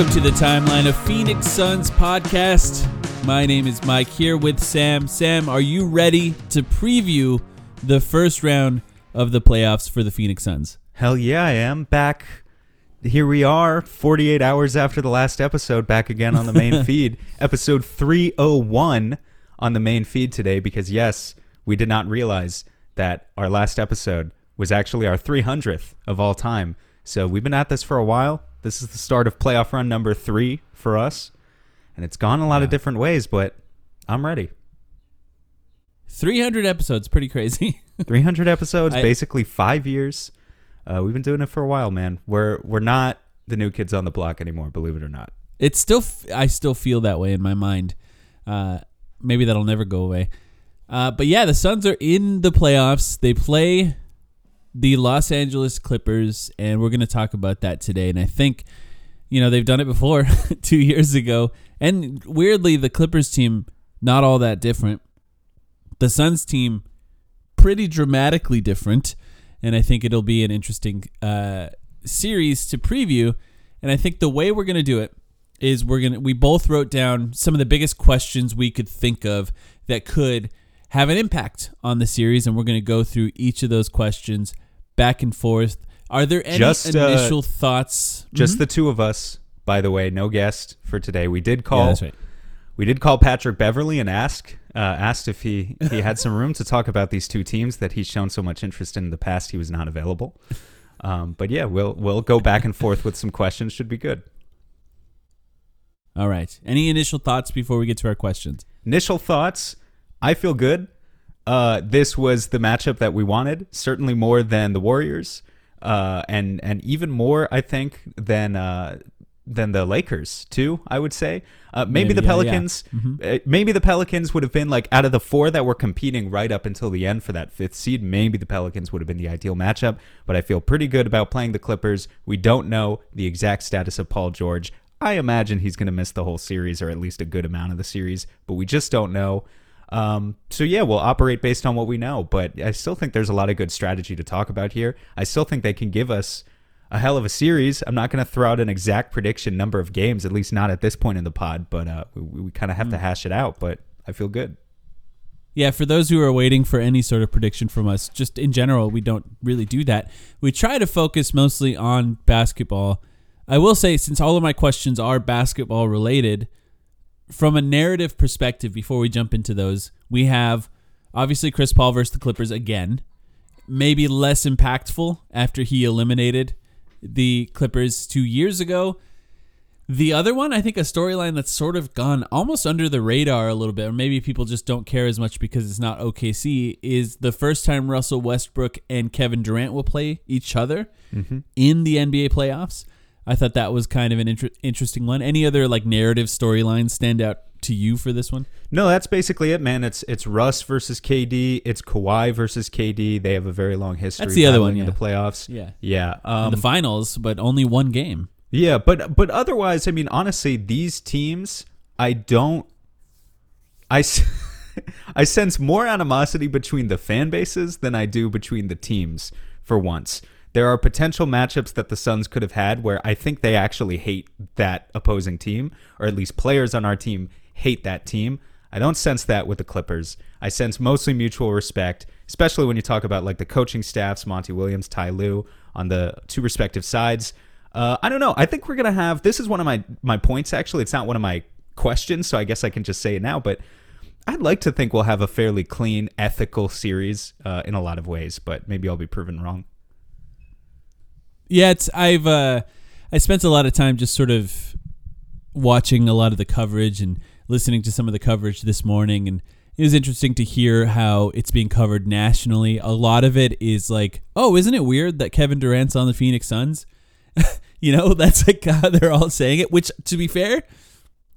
Welcome to the timeline of Phoenix Suns podcast. My name is Mike here with Sam. Sam, are you ready to preview the first round of the playoffs for the Phoenix Suns? Hell yeah, I am back. Here we are, 48 hours after the last episode, back again on the main feed. Episode 301 on the main feed today because, yes, we did not realize that our last episode was actually our 300th of all time. So we've been at this for a while. This is the start of playoff run number three for us. And it's gone a lot of different ways, but I'm ready. 300 episodes, pretty crazy. 300 episodes, I- basically five years. Uh, we've been doing it for a while, man. We're we're not the new kids on the block anymore, believe it or not. it's still, f- I still feel that way in my mind. Uh, maybe that'll never go away. Uh, but yeah, the Suns are in the playoffs. They play the Los Angeles Clippers, and we're going to talk about that today. And I think, you know, they've done it before two years ago. And weirdly, the Clippers team, not all that different. The Suns team, pretty dramatically different. And I think it'll be an interesting uh, series to preview. And I think the way we're going to do it is we're going to, we both wrote down some of the biggest questions we could think of that could have an impact on the series. And we're going to go through each of those questions back and forth. Are there any Just, uh, initial thoughts? Just the two of us, by the way, no guest for today. We did call Mm-hmm. Yeah, right. we did call Patrick Beverley and ask uh, asked if he he had some room to talk about these two teams that he's shown so much interest in in the past. He was not available. Um, but yeah, we'll we'll go back and forth with some questions. Should be good. All right. Any initial thoughts before we get to our questions? Initial thoughts. I feel good. Uh, this was the matchup that we wanted. Certainly more than the Warriors, uh, and and even more, I think, than uh, than the Lakers too. I would say. Uh, maybe, Maybe, the yeah, yeah. Pelicans. uh, maybe the Pelicans would have been like out of the four that were competing right up until the end for that fifth seed. Maybe the Pelicans would have been the ideal matchup. But I feel pretty good about playing the Clippers. We don't know the exact status of Paul George. I imagine he's going to miss the whole series or at least a good amount of the series, but we just don't know. Um, so yeah, we'll operate based on what we know, but I still think there's a lot of good strategy to talk about here. I still think they can give us a hell of a series. I'm not going to throw out an exact prediction number of games, at least not at this point in the pod, but uh, we, we kind of have to hash it out. But I feel good. Yeah, for those who are waiting for any sort of prediction from us, just in general, we don't really do that. We try to focus mostly on basketball. I will say, since all of my questions are basketball related, from a narrative perspective, before we jump into those, we have obviously Chris Paul versus the Clippers again. Maybe less impactful after he eliminated the Clippers two years ago. The other one, I think a storyline that's sort of gone almost under the radar a little bit, or maybe people just don't care as much because it's not OKC, is the first time Russell Westbrook and Kevin Durant will play each other mm-hmm. in the NBA playoffs. I thought that was kind of an inter- interesting one. Any other like narrative storylines stand out to you for this one? No, that's basically it, man. It's it's Russ versus KD. It's Kawhi versus KD. They have a very long history. That's the other one, in the playoffs. Yeah. yeah. In Um, the finals, but only one game. Yeah, but but otherwise, I mean, honestly, these teams, I don't, I. I sense more animosity between the fan bases than I do between the teams. For once, there are potential matchups that the Suns could have had where I think they actually hate that opposing team, or at least players on our team hate that team. I don't sense that with the Clippers. I sense mostly mutual respect, especially when you talk about like the coaching staffs, Monty Williams, Ty Lue, on the two respective sides. Uh, I don't know. I think we're gonna have. This is one of my my points. Actually, it's not one of my questions, so I guess I can just say it now. But I'd like to think we'll have a fairly clean, ethical series uh, in a lot of ways. But maybe I'll be proven wrong. Yeah, it's I've uh I spent a lot of time just sort of watching a lot of the coverage and listening to some of the coverage this morning and it was interesting to hear how it's being covered nationally. A lot of it is like, "Oh, isn't it weird that Kevin Durant's on the Phoenix Suns?" you know, that's like how they're all saying it, which to be fair,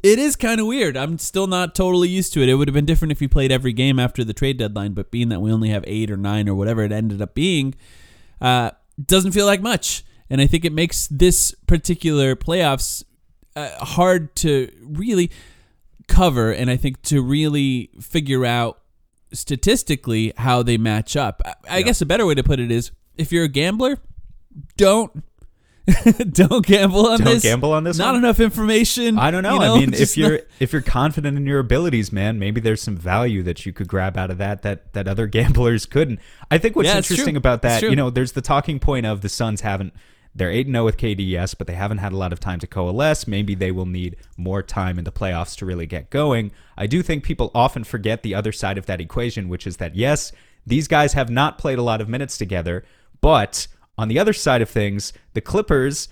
it is kind of weird. I'm still not totally used to it. It would have been different if he played every game after the trade deadline, but being that we only have 8 or 9 or whatever it ended up being, uh, doesn't feel like much. And I think it makes this particular playoffs uh, hard to really cover and I think to really figure out statistically how they match up. I, I guess a better way to put it is if you're a gambler, don't don't gamble on this. Don't gamble on this Not one? enough information. I don't know. you I mean, just if you're not- if you're confident in your abilities, man, maybe there's some value that you could grab out of that that that other gamblers couldn't. I think what's Yeah, interesting about that, you know, there's the talking point of the Suns haven't they're 8 0 with KD, yes, but they haven't had a lot of time to coalesce. Maybe they will need more time in the playoffs to really get going. I do think people often forget the other side of that equation, which is that, yes, these guys have not played a lot of minutes together, but on the other side of things, the Clippers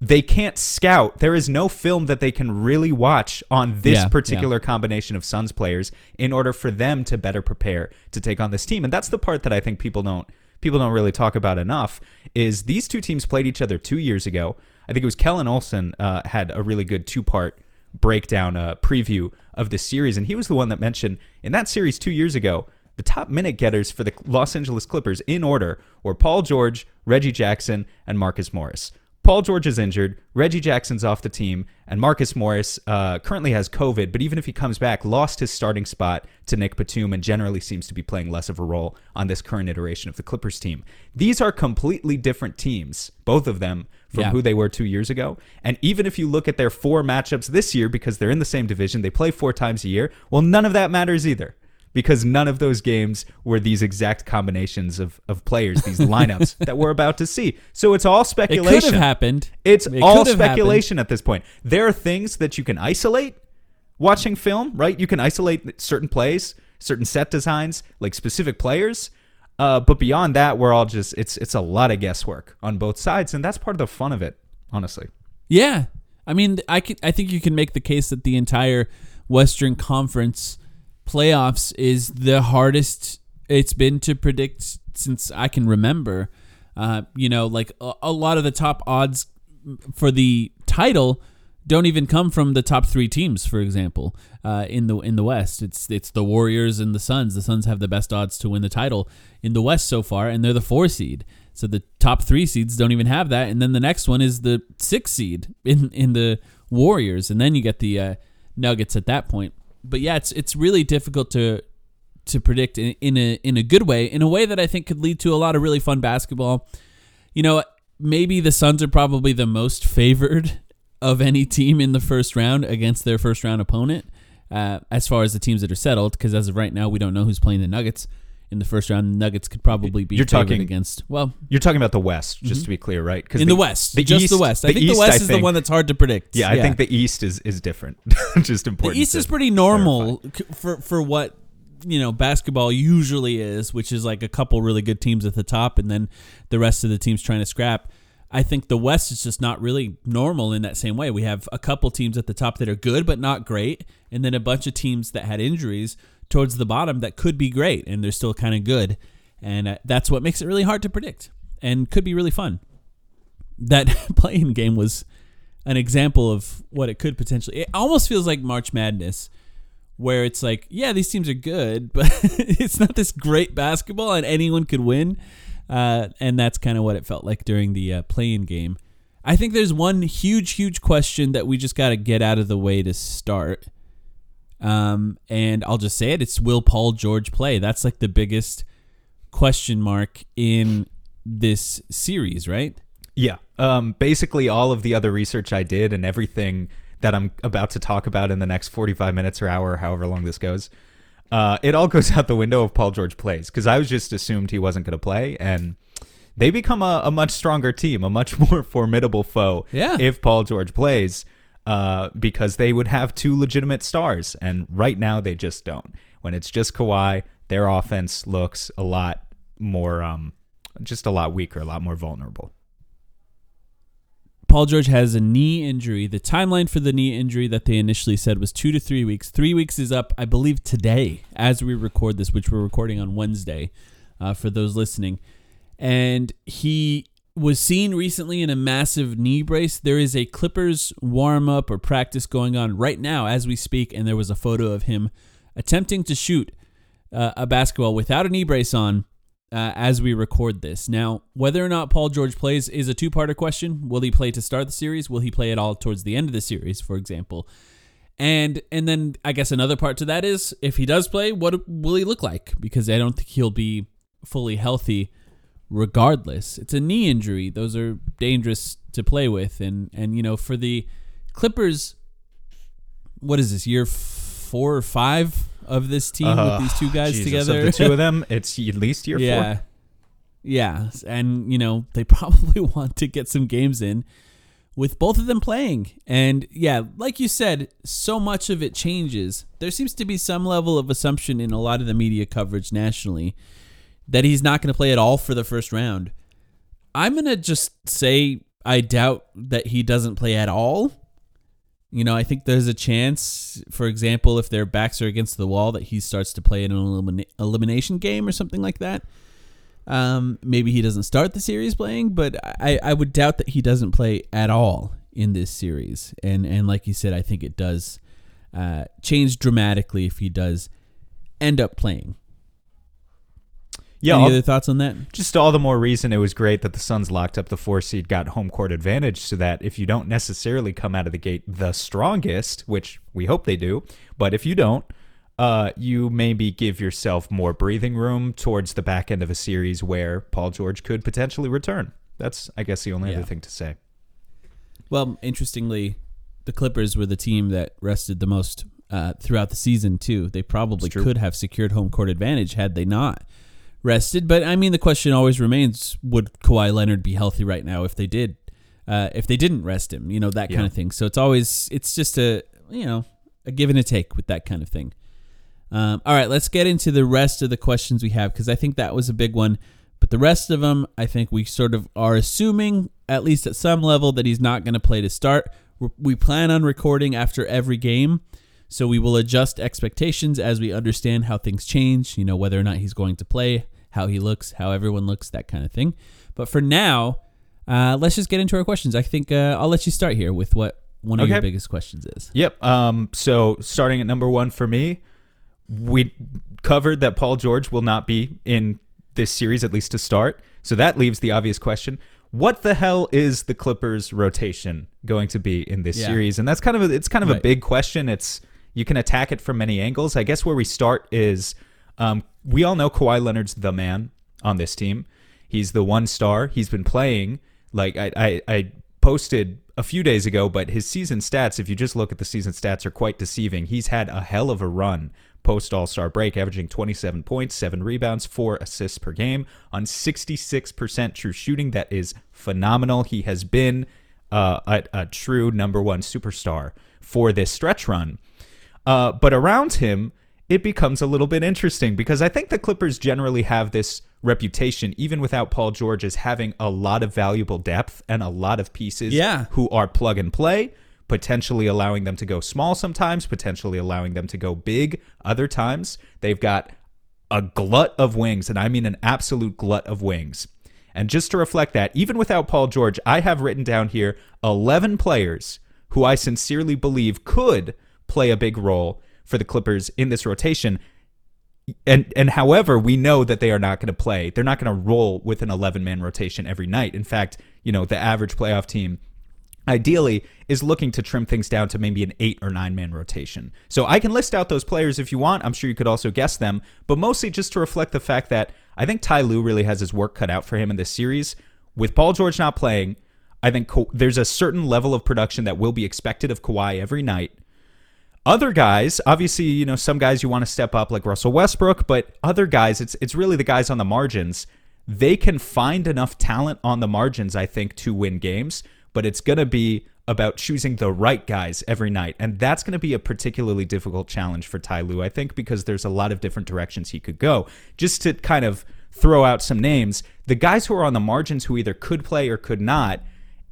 they can't scout. There is no film that they can really watch on this Yeah, particular combination of Suns players in order for them to better prepare to take on this team. And that's the part that I think people don't people don't really talk about enough is these two teams played each other 2 years ago. I think it was Kellan Olson uh, had a really good two-part breakdown uh, preview of this series and he was the one that mentioned in that series 2 years ago the top minute getters for the Los Angeles Clippers in order were Paul George, Reggie Jackson, and Marcus Morris. Paul George is injured. Reggie Jackson's off the team, and Marcus Morris uh, currently has COVID. But even if he comes back, lost his starting spot to Nick Batum, and generally seems to be playing less of a role on this current iteration of the Clippers team. These are completely different teams, both of them, from Yeah. who they were two years ago. And even if you look at their four matchups this year, because they're in the same division, they play four times a year. Well, none of that matters either because none of those games were these exact combinations of, of players, these lineups that we're about to see. So it's all speculation. it could have happened. It's It all speculation at this point. There are things that you can isolate watching film, right? You can isolate certain plays, certain set designs, like specific players. Uh, but beyond that, we're all just it's it's a lot of guesswork on both sides, and that's part of the fun of it, honestly. Yeah, I mean, I can, I think you can make the case that the entire Western Conference playoffs is the hardest it's been to predict since I can remember. Uh, you know, like a, a lot of the top odds for the title don't even come from the top three teams. For example, uh, in the in the West, it's it's the Warriors and the Suns. The Suns have the best odds to win the title in the West so far, and they're the four seed. So the top three seeds don't even have that, and then the next one is the six seed in in the Warriors, and then you get the uh, Nuggets at that point. But yeah, it's it's really difficult to to predict in, in a in a good way, in a way that I think could lead to a lot of really fun basketball. You know, maybe the Suns are probably the most favored of any team in the first round against their first round opponent, uh, as far as the teams that are settled. Because as of right now, we don't know who's playing the Nuggets in the first round. The Nuggets could probably be You're talking- against. Well, You're talking about the West, just to be clear, right? Because Mm-hmm. in the, West, the just the West. I think the East, West is the one that's hard to predict. Yeah, I think the East is is different. just important. the. East is pretty normal c- for for what you know basketball usually is, which is like a couple really good teams at the top, and then the rest of the teams trying to scrap. I think the West is just not really normal in that same way. We have a couple teams at the top that are good but not great, and then a bunch of teams that had injuries towards the bottom that could be great and they're still kind of good, and uh, that's what makes it really hard to predict and could be really fun. that play-in game was an example of what it could potentially. It almost feels like March Madness, where it's like, yeah, these teams are good, but it's not this great basketball, and anyone could win. Uh, and that's kind of what it felt like during the uh, play-in game. I think there's one huge, huge question that we just got to get out of the way to start. Um, and I'll just say it: it's will Paul George play? That's like the biggest question mark in this series, right? Yeah. Um, basically, all of the other research I did and everything that I'm about to talk about in the next 45 minutes or hour, however long this goes, uh, it all goes out the window if Paul George plays because I was just assumed he wasn't going to play, and they become a, a, much stronger team, a much more formidable foe yeah. if Paul George plays. Uh, because they would have two legitimate stars, and right now they just don't. When it's just Kawhi, their offense looks a lot more, um, just a lot weaker, a lot more vulnerable. Paul George has a knee injury. The timeline for the knee injury that they initially said was two to three weeks. Three weeks is up, I believe, today as we record this, which we're recording on Wednesday uh, for those listening. And he was seen recently in a massive knee brace. There is a Clippers warm up or practice going on right now as we speak, and there was a photo of him attempting to shoot uh, a basketball without a knee brace on uh, as we record this. Now, whether or not Paul George plays is a two parter question. Will he play to start the series? Will he play at all towards the end of the series, for example? And and then I guess another part to that is if he does play, what will he look like? Because I don't think he'll be fully healthy regardless. It's a knee injury. Those are dangerous to play with and and you know, for the Clippers what is this year 4 or 5 of this team uh, with these two guys Jesus, together. Of the two of them, it's at least year yeah. four. Yeah, and you know they probably want to get some games in with both of them playing. And yeah, like you said, so much of it changes. There seems to be some level of assumption in a lot of the media coverage nationally that he's not going to play at all for the first round. I'm going to just say I doubt that he doesn't play at all you know, I think there's a chance, for example, if their backs are against the wall, that he starts to play in an elimina- elimination game or something like that. Um, maybe he doesn't start the series playing, but I, I would doubt that he doesn't play at all in this series. And and like you said, I think it does uh, change dramatically if he does end up playing. Yeah. Any other thoughts on that? Just all the more reason it was great that the Suns locked up the four seed, got home court advantage, so that if you don't necessarily come out of the gate the strongest, which we hope they do, but if you don't, uh, you maybe give yourself more breathing room towards the back end of a series where Paul George could potentially return. That's, I guess, the only yeah. other thing to say. Well, interestingly, the Clippers were the team that rested the most uh, throughout the season too. They probably could have secured home court advantage had they not rested. But I mean, the question always remains: Would Kawhi Leonard be healthy right now if they did, uh, if they didn't rest him? You know that kind yeah. of thing. So it's always it's just a you know a give and a take with that kind of thing. Um, all right, let's get into the rest of the questions we have because I think that was a big one. But the rest of them, I think we sort of are assuming, at least at some level, that he's not going to play to start. We plan on recording after every game. So we will adjust expectations as we understand how things change, you know, whether or not he's going to play, how he looks, how everyone looks, that kind of thing. But for now, uh, let's just get into our questions. I think uh, I'll let you start here with what one of okay. your biggest questions is. Yep. Um, so starting at number one for me, we covered that Paul George will not be in this series, at least to start. So that leaves the obvious question. What the hell is the Clippers rotation going to be in this yeah. series? And that's kind of a, it's kind of right. a big question. It's you can attack it from many angles. I guess where we start is um, we all know Kawhi Leonard's the man on this team. He's the one star. He's been playing like I, I, I posted a few days ago, but his season stats, if you just look at the season stats, are quite deceiving. He's had a hell of a run post All Star break, averaging 27 points, seven rebounds, four assists per game on 66% true shooting. That is phenomenal. He has been uh, a, a, true number one superstar for this stretch run. Uh, but around him, it becomes a little bit interesting because I think the Clippers generally have this reputation, even without Paul George, as having a lot of valuable depth and a lot of pieces yeah. who are plug and play, potentially allowing them to go small sometimes, potentially allowing them to go big other times. They've got a glut of wings, and I mean an absolute glut of wings. And just to reflect that, even without Paul George, I have written down here 11 players who I sincerely believe could play a big role for the Clippers in this rotation. And and however, we know that they are not going to play. They're not going to roll with an 11-man rotation every night. In fact, you know, the average playoff team ideally is looking to trim things down to maybe an eight or nine man rotation. So I can list out those players if you want. I'm sure you could also guess them, but mostly just to reflect the fact that I think Ty Lue really has his work cut out for him in this series. With Paul George not playing, I think there's a certain level of production that will be expected of Kawhi every night. Other guys, obviously, you know, some guys you want to step up like Russell Westbrook, but other guys, it's it's really the guys on the margins. They can find enough talent on the margins, I think, to win games but it's going to be about choosing the right guys every night. And that's going to be a particularly difficult challenge for Ty Lue, I think, because there's a lot of different directions he could go. Just to kind of throw out some names, the guys who are on the margins who either could play or could not.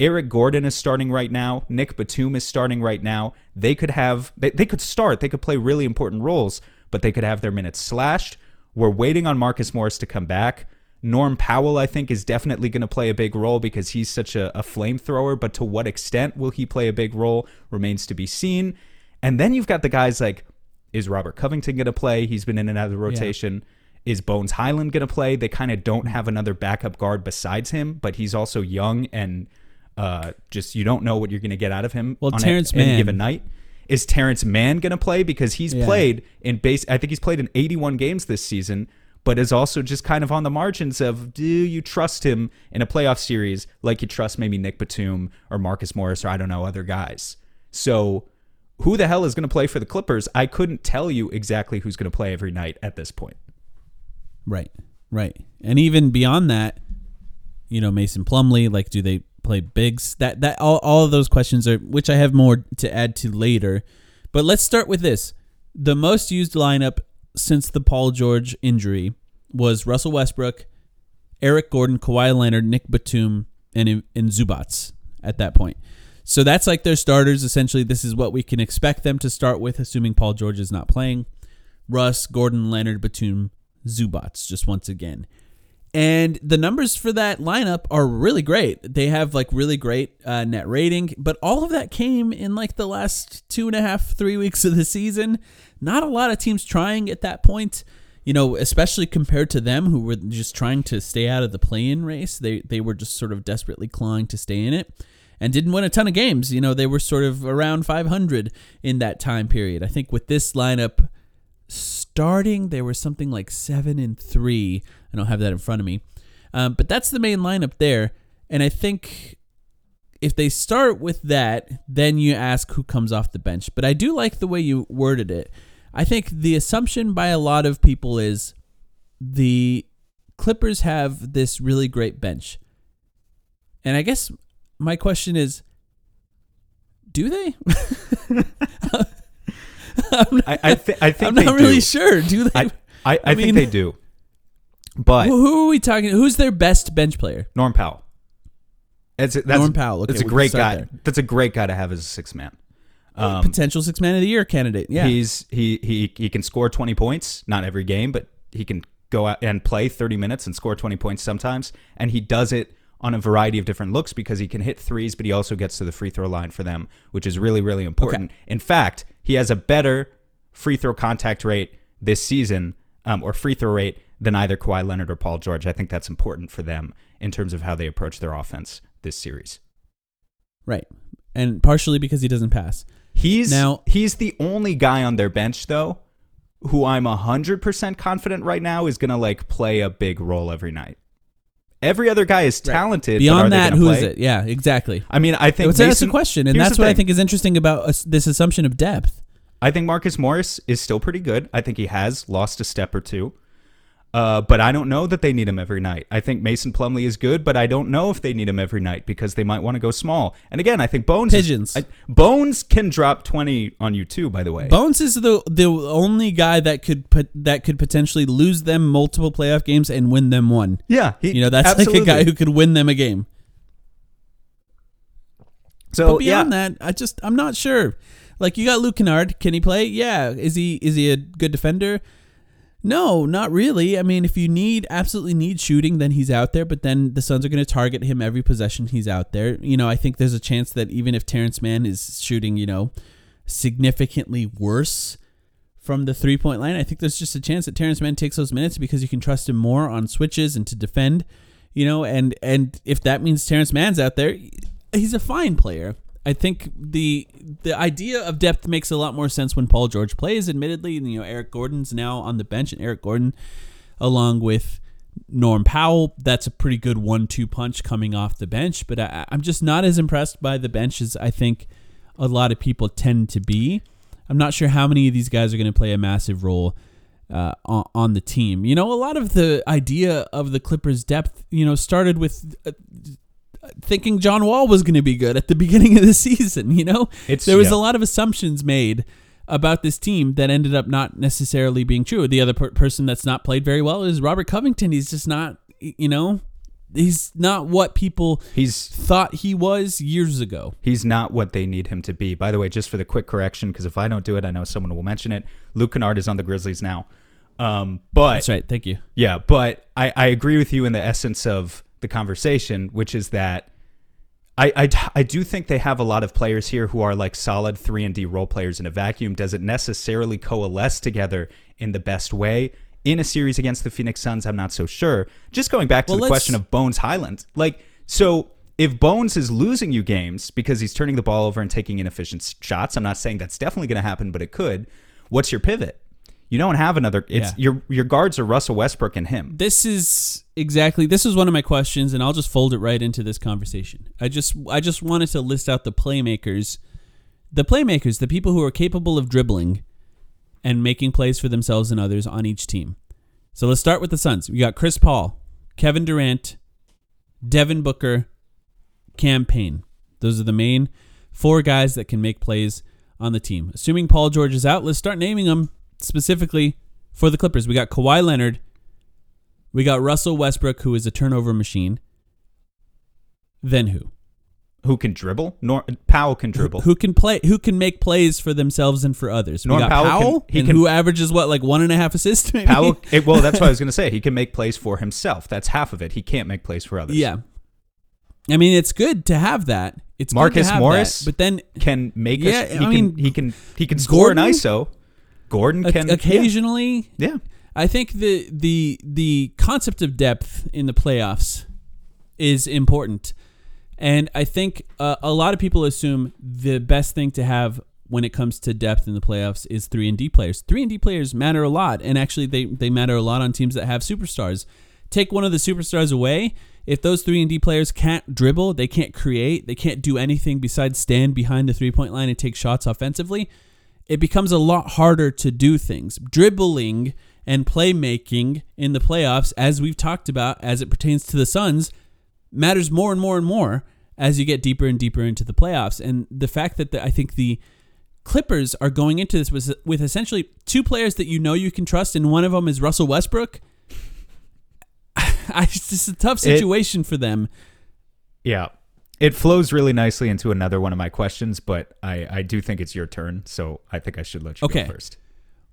Eric Gordon is starting right now. Nick Batum is starting right now. They could have they, they could start. They could play really important roles, but they could have their minutes slashed. We're waiting on Marcus Morris to come back. Norm Powell, I think, is definitely going to play a big role because he's such a, a flamethrower. But to what extent will he play a big role remains to be seen. And then you've got the guys like, is Robert Covington going to play? He's been in and out of the rotation. Yeah. Is Bones Hyland going to play? They kind of don't have another backup guard besides him, but he's also young and uh, just you don't know what you're going to get out of him well, on Terrence a, any Mann. given night. Is Terrence Mann going to play because he's Yeah. played in base? I think he's played in 81 games this season, but is also just kind of on the margins of do you trust him in a playoff series like you trust maybe Nick Batum or Marcus Morris or I don't know other guys. So who the hell is going to play for the Clippers? I couldn't tell you exactly who's going to play every night at this point. Right, right. And even beyond that, you know, Mason Plumlee, like, do they play bigs? That that all, all of those questions are, which I have more to add to later. But let's start with this: the most used lineup since the Paul George injury was Russell Westbrook, Eric Gordon, Kawhi Leonard, Nick Batum, and and Zubac at that point. So that's like their starters. Essentially, this is what we can expect them to start with, assuming Paul George is not playing. Russ, Gordon, Leonard, Batum, Zubac, just once again. And the numbers for that lineup are really great. They have like really great uh, net rating, but all of that came in like the last two and a half, three weeks of the season. Not a lot of teams trying at that point, you know, especially compared to them who were just trying to stay out of the play-in race. They they were just sort of desperately clawing to stay in it and didn't win a ton of games. You know, they were sort of around 500 in that time period. I think with this lineup starting, they were something like seven and three. I don't have that in front of me, um, but that's the main lineup there. And I think if they start with that, then you ask who comes off the bench. But I do like the way you worded it. I think the assumption by a lot of people is the Clippers have this really great bench. And I guess my question is do they? I, I, th- I think I'm not really do. sure. Do they? I, I, I, think they do. But who, are we talking? Who's their best bench player? Norm Powell. It's that's, Norm Powell, okay, that's a great guy. there. That's a great guy to have as a six man. Um, Potential six man of the year candidate. Yeah. He's he he he can score 20 points, not every game, but he can go out and play 30 minutes and score 20 points sometimes, and he does it on a variety of different looks because he can hit threes, but he also gets to the free throw line for them, which is really really important. In fact, he has a better free throw contact rate this season um, or free throw rate than either Kawhi Leonard or Paul George. I think that's important for them in terms of how they approach their offense this series. right. And partially because he doesn't pass. He's Now- he's the only guy on their bench though who I'm 100% confident right now is going to like play a big role every night. Every other guy is talented. but are Beyond they that, gonna who is it? Yeah, exactly. I mean, I think That's, that's Mason- the question, and that's the what I think is interesting about us- this assumption of depth. I think Marcus Morris is still pretty good. I think he has lost a step or two. Uh, but I don't know that they need him every night. I think Mason Plumlee is good, but I don't know if they need him every night because they might want to go small. And again, I think Bones is- Pigeons. I- Bones can drop twenty on you too. By the way, Bones is the the only guy that could put that could potentially lose them multiple playoff games and win them one. yeah, he, You know, that's absolutely. like a guy who could win them a game. So But beyond yeah, that, I just I'm not sure. Like you got Luke Kennard, can he play? Yeah. Is he is he a good defender? No, not really. I mean, if you need absolutely need shooting, then he's out there. But then the Suns are going to target him every possession he's out there. You know, I think there's a chance that even if Terrence Mann is shooting, you know, significantly worse from the three point line, I think there's just a chance that Terrence Mann takes those minutes because you can trust him more on switches and to defend. You know, and and if that means Terrence Mann's out there, he's a fine player. I think the the idea of depth makes a lot more sense when Paul George plays. Admittedly, you know Eric Gordon's now on the bench, and Eric Gordon, along with Norm Powell, that's a pretty good one-two punch coming off the bench. But I, I'm just not as impressed by the bench as I think a lot of people tend to be. I'm not sure how many of these guys are going to play a massive role uh, on, on, the team. You know, a lot of the idea of the Clippers' depth, you know, started with uh, thinking John Wall was going to be good at the beginning of the season. You know, it's, there was yeah. a lot of assumptions made about this team that ended up not necessarily being true. The other per- person that's not played very well is Robert Covington. He's just not, you know, he's not what people he's thought he was years ago. He's not what they need him to be. By the way, just for the quick correction, because if I don't do it, I know someone will mention it. Luke Kennard is on the Grizzlies now. Um, but that's right. Thank you. Yeah, but I, I agree with you in the essence of the conversation, which is that I, I, I do think they have a lot of players here who are like solid 3 and D role players in a vacuum. Does it necessarily coalesce together in the best way? In a series against the Phoenix Suns, I'm not so sure. Just going back to well, the question of Bones Hyland. Like, so if Bones is losing you games because he's turning the ball over and taking inefficient shots, I'm not saying that's definitely going to happen, but it could. What's your pivot? You don't have another. It's yeah. your your guards are Russell Westbrook and him. This is exactly. This is one of my questions, and I'll just fold it right into this conversation. I just I just wanted to list out the playmakers, the playmakers, the people who are capable of dribbling, and making plays for themselves and others on each team. So let's start with the Suns. We got Chris Paul, Kevin Durant, Devin Booker, Cam Payne. Those are the main four guys that can make plays on the team. Assuming Paul George is out, let's start naming them specifically for the Clippers, we got Kawhi Leonard, we got Russell Westbrook, who is a turnover machine. Then who? Who can dribble? Nor- Powell can dribble. Who, who, can play? Who can make plays for themselves and for others? Norm we got Powell, Powell can, he can, who averages what, like one and a half assists? Maybe? Powell. It, well, that's what I was going to say. He can make plays for himself. That's half of it. He can't make plays for others. Yeah. I mean, it's good to have that. It's Marcus Morris, that, but then can make. Yeah, a, he I can. Mean, he can. He can score Gordon, an ISO. Gordon can occasionally. Yeah. yeah. I think the the the concept of depth in the playoffs is important, and I think uh, a lot of people assume the best thing to have when it comes to depth in the playoffs is three and D players. Three and D players matter a lot, and actually they they matter a lot on teams that have superstars. Take one of the superstars away. If those three and D players can't dribble, they can't create, they can't do anything besides stand behind the three point line and take shots offensively it becomes a lot harder to do things. Dribbling and playmaking in the playoffs, as we've talked about as it pertains to the Suns, matters more and more and more as you get deeper and deeper into the playoffs. And the fact that the, I think the Clippers are going into this with, with essentially two players that you know you can trust, and one of them is Russell Westbrook. It's just a tough situation it, for them. Yeah, it flows really nicely into another one of my questions, but I, I do think it's your turn, so I think I should let you okay. go first.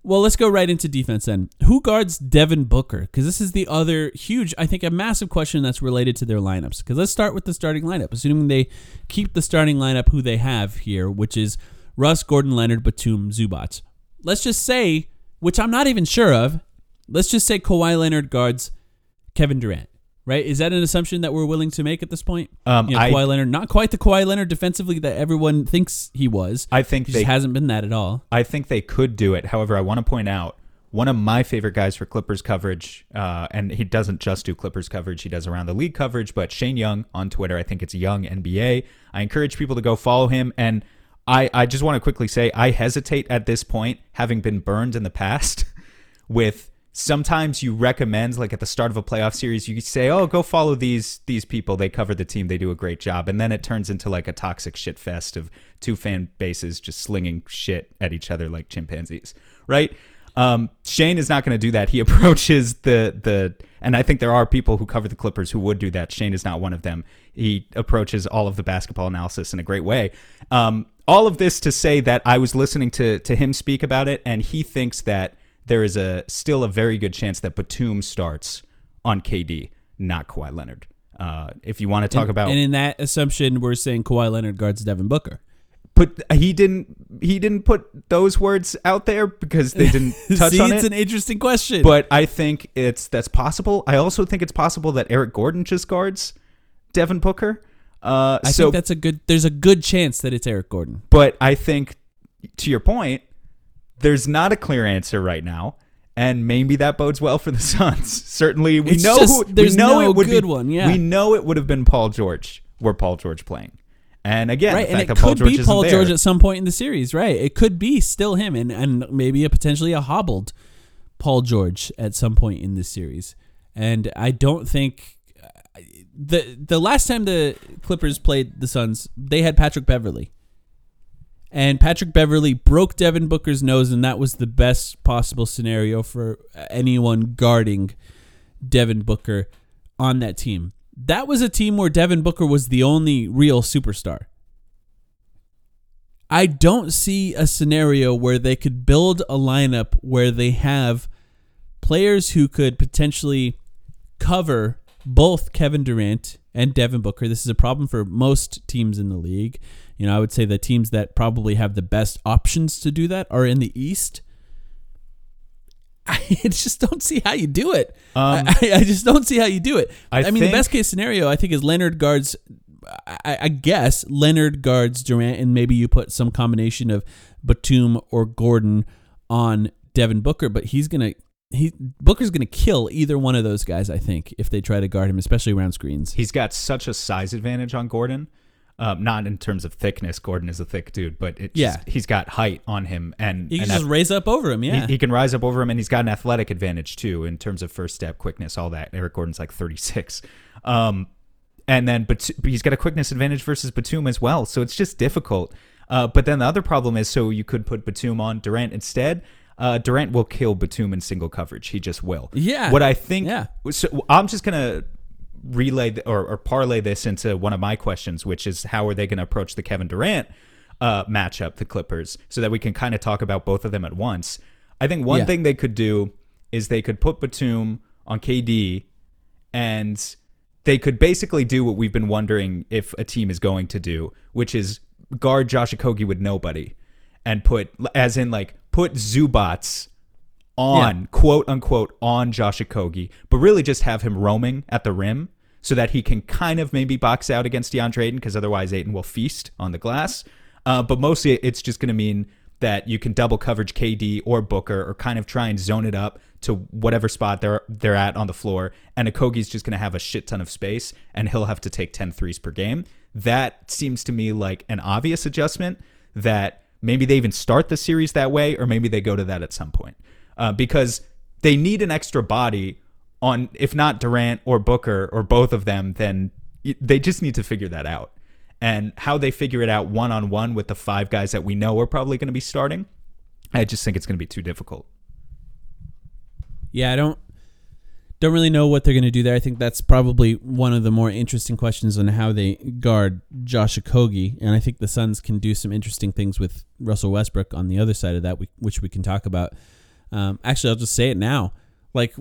Well, let's go right into defense then. Who guards Devin Booker? Because this is the other huge, I think, a massive question that's related to their lineups. Because let's start with the starting lineup, assuming they keep the starting lineup who they have here, which is Russ, Gordon, Leonard, Batum, Zubac. Let's just say, which I'm not even sure of, let's just say Kawhi Leonard guards Kevin Durant right? Is that an assumption that we're willing to make at this point? Um, you know, I, Kawhi Leonard, not quite the Kawhi Leonard defensively that everyone thinks he was. I think he they, hasn't been that at all. I think they could do it. However, I want to point out one of my favorite guys for Clippers coverage, uh, and he doesn't just do Clippers coverage; he does around the league coverage. But Shane Young on Twitter, I think it's Young NBA. I encourage people to go follow him and. I, I just want to quickly say I hesitate at this point, having been burned in the past with sometimes you recommend like at the start of a playoff series you say oh go follow these these people they cover the team they do a great job and then it turns into like a toxic shit fest of two fan bases just slinging shit at each other like chimpanzees right um, Shane is not going to do that. He approaches the the, and I think there are people who cover the Clippers who would do that. Shane is not one of them. He approaches all of the basketball analysis in a great way. Um, all of this to say that I was listening to to him speak about it, and he thinks that there is a still a very good chance that Batum starts on KD, not Kawhi Leonard. Uh, if you want to talk and, about and in that assumption, we're saying Kawhi Leonard guards Devin Booker. put he didn't he didn't put those words out there because they didn't touch See, on it's it. an interesting question. but I think it's that's possible. I also think it's possible that Eric Gordon just guards Devin Booker. Uh, I so, think that's a good. There's a good chance that it's Eric Gordon. but I think to your point, there's not a clear answer right now, and maybe that bodes well for the Suns. Certainly, we It's know just- who, we know no it would good be, one, yeah. we know it would have been Paul George were Paul George playing, and again, right, and it Paul could George be isn't Paul there, George at some point in the series. Right, it could be still him, and and maybe a potentially a hobbled Paul George at some point in this series. And I don't think uh, the the last time the Clippers played the Suns, they had Patrick Beverley. And Patrick Beverley broke Devin Booker's nose, and that was the best possible scenario for anyone guarding Devin Booker on that team. That was a team where Devin Booker was the only real superstar. I don't see a scenario where they could build a lineup where they have players who could potentially cover both Kevin Durant and Devin Booker. This is a problem for most teams in the league. You know, I would say the teams that probably have the best options to do that are in the East. I just don't see how you do it. Um, I, I just don't see how you do it. I, I mean, the best case scenario, I think, is Leonard guards. I, I guess Leonard guards Durant, and maybe you put some combination of Batum or Gordon on Devin Booker. But he's gonna he Booker's gonna kill either one of those guys. I think if they try to guard him, especially around screens. He's got such a size advantage on Gordon. Um, not in terms of thickness. Gordon is a thick dude, but it Yeah. just, he's got height on him, and You can and just ath- raise up over him. Yeah, he, he can rise up over him, and he's got an athletic advantage too in terms of first step, quickness, all that. Eric Gordon's like 36, um, and then but he's got a quickness advantage versus Batum as well. So it's just difficult. Uh, but then the other problem is, so you could put Batum on Durant instead. Uh, Durant will kill Batum in single coverage. He just will. Yeah. What I think. Yeah. So I'm just gonna relay th- or, or parlay this into one of my questions, which is how are they going to approach the Kevin Durant uh, matchup, the Clippers, so that we can kind of talk about both of them at once. I think one Yeah. thing they could do is they could put Batum on KD, and they could basically do what we've been wondering if a team is going to do, which is guard Josh Okogie with nobody, and put as in like put Zubac on quote unquote on Josh Okogie, but really just have him roaming at the rim so that he can kind of maybe box out against DeAndre Ayton because otherwise Ayton will feast on the glass. Uh, but mostly it's just going to mean that you can double coverage KD or Booker or kind of try and zone it up to whatever spot they're they're at on the floor and Okogie's just going to have a shit ton of space and he'll have to take 10 threes per game. That seems to me like an obvious adjustment that maybe they even start the series that way or maybe they go to that at some point uh, because they need an extra body on if not Durant or Booker or both of them then they just need to figure that out and how they figure it out one on one with the five guys that we know are probably going to be starting I just think it's going to be too difficult Yeah, I don't don't really know what they're going to do there. I think that's probably one of the more interesting questions on how they guard Josh Okogie, and I think the Suns can do some interesting things with Russell Westbrook on the other side of that, which we can talk about. Um, actually, I'll just say it now. Like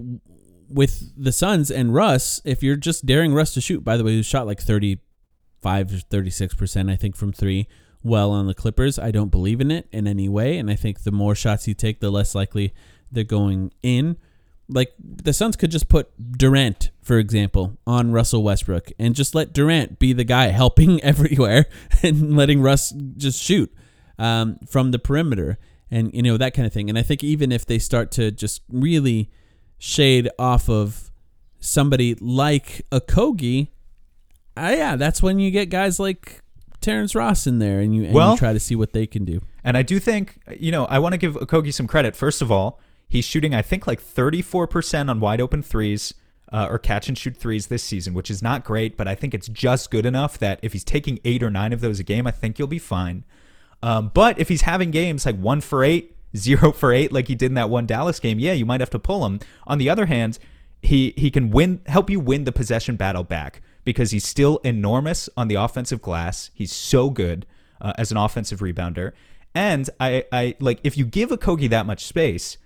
with the Suns and Russ, if you're just daring Russ to shoot, by the way, who shot like 35 or 36 percent, I think, from three. Well, on the Clippers, I don't believe in it in any way, and I think the more shots you take, the less likely they're going in like the Suns could just put Durant, for example, on Russell Westbrook and just let Durant be the guy helping everywhere and letting Russ just shoot um, from the perimeter and you know that kind of thing. And I think even if they start to just really shade off of somebody like Okogie, uh, yeah, that's when you get guys like Terrence Ross in there and you, and Well- you try to see what they can do. And I do think, you know, I want to give Okogie some credit. First of all, he's shooting, I think, like 34% on wide open threes uh, or catch and shoot threes this season, which is not great, but I think it's just good enough that if he's taking eight or nine of those a game, I think you'll be fine. Um, but if he's having games like one for eight, zero for eight, like he did in that one Dallas game, yeah, you might have to pull him. On the other hand, he he can win, help you win the possession battle back because he's still enormous on the offensive glass. He's so good uh, as an offensive rebounder, and I I like if you give Okogie that much space,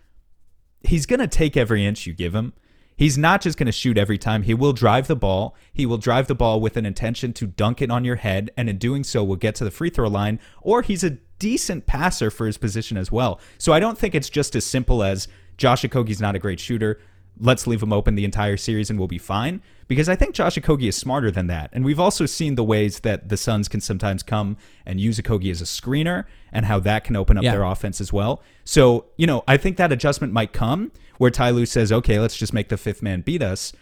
he's to take every inch you give him. He's not just going to shoot every time. He will drive the ball. He will drive the ball with an intention to dunk it on your head, and in doing so, will get to the free throw line. Or he's a decent passer for his position as well. So I don't think it's just as simple as Josh Okogie's not a great shooter. Let's leave him open the entire series and we'll be fine. Because I think Josh Okogie is smarter than that. And we've also seen the ways that the Suns can sometimes come and use Okogie as a screener and how that can open up Yeah. their offense as well. So, you know, I think that adjustment might come where Ty Lue says, okay, let's just make the fifth man beat us.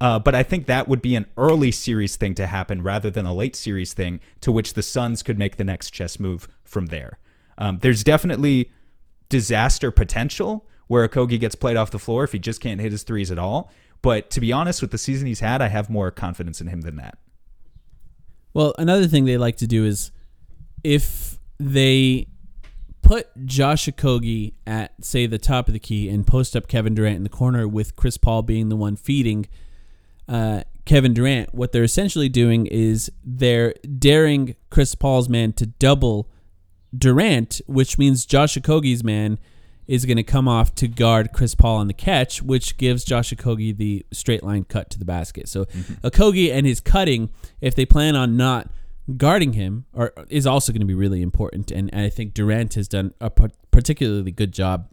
Uh, but I think that would be an early series thing to happen rather than a late series thing to which the Suns could make the next chess move from there. Um, there's definitely disaster potential where Okogie gets played off the floor if he just can't hit his threes at all. But to be honest, with the season he's had, I have more confidence in him than that. Well, another thing they like to do is if they put Josh Okogie at say the top of the key and post up Kevin Durant in the corner with Chris Paul being the one feeding uh, Kevin Durant, what they're essentially doing is they're daring Chris Paul's man to double Durant, which means Josh Okogie's man is going to come off to guard Chris Paul on the catch, which gives Josh Okogie the straight line cut to the basket. So Okogie and his cutting, if they plan on not guarding him, or is also going to be really important. And, and I think Durant has done a particularly good job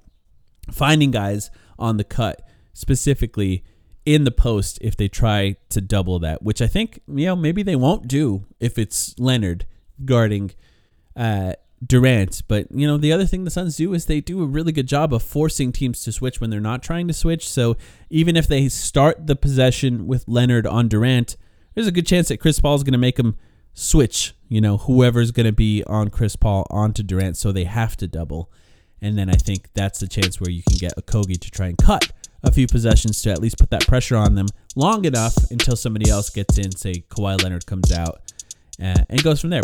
finding guys on the cut, specifically in the post if they try to double that, which I think, you know, maybe they won't do if it's Leonard guarding uh, Durant. But, you know, the other thing the Suns do is they do a really good job of forcing teams to switch when they're not trying to switch. So even if they start the possession with Leonard on Durant, there's a good chance that Chris Paul is going to make him switch, you know, whoever's going to be on Chris Paul onto Durant. So they have to double. And then I think that's the chance where you can get Okogie to try and cut a few possessions to at least put that pressure on them long enough until somebody else gets in, say Kawhi Leonard comes out, uh, and goes from there.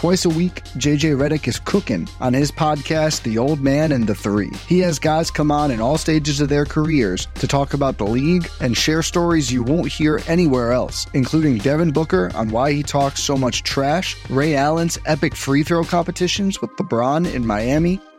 Twice a week, JJ Redick is cooking on his podcast, The Old Man and the Three. He has guys come on in all stages of their careers to talk about the league and share stories you won't hear anywhere else, including Devin Booker on why he talks so much trash, Ray Allen's epic free throw competitions with LeBron in Miami,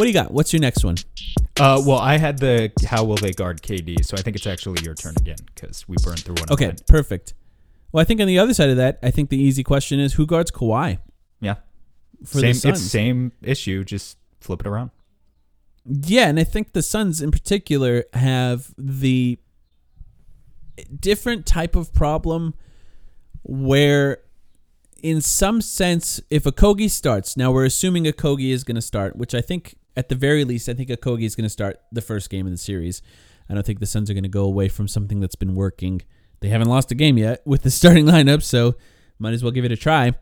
What do you got? What's your next one? Uh, well, I had the how will they guard KD, so I think it's actually your turn again because we burned through one. of Okay, perfect. Well, I think on the other side of that, I think the easy question is who guards Kawhi yeah, for same. the Suns? It's same issue. Just flip it around. Yeah, and I think the Suns in particular have the different type of problem where in some sense, if Okogie starts, now we're assuming Okogie is going to start, which I think at the very least, I think Okogie is going to start the first game of the series. I don't think the Suns are going to go away from something that's been working. They haven't lost a game yet with the starting lineup, so might as well give it a try.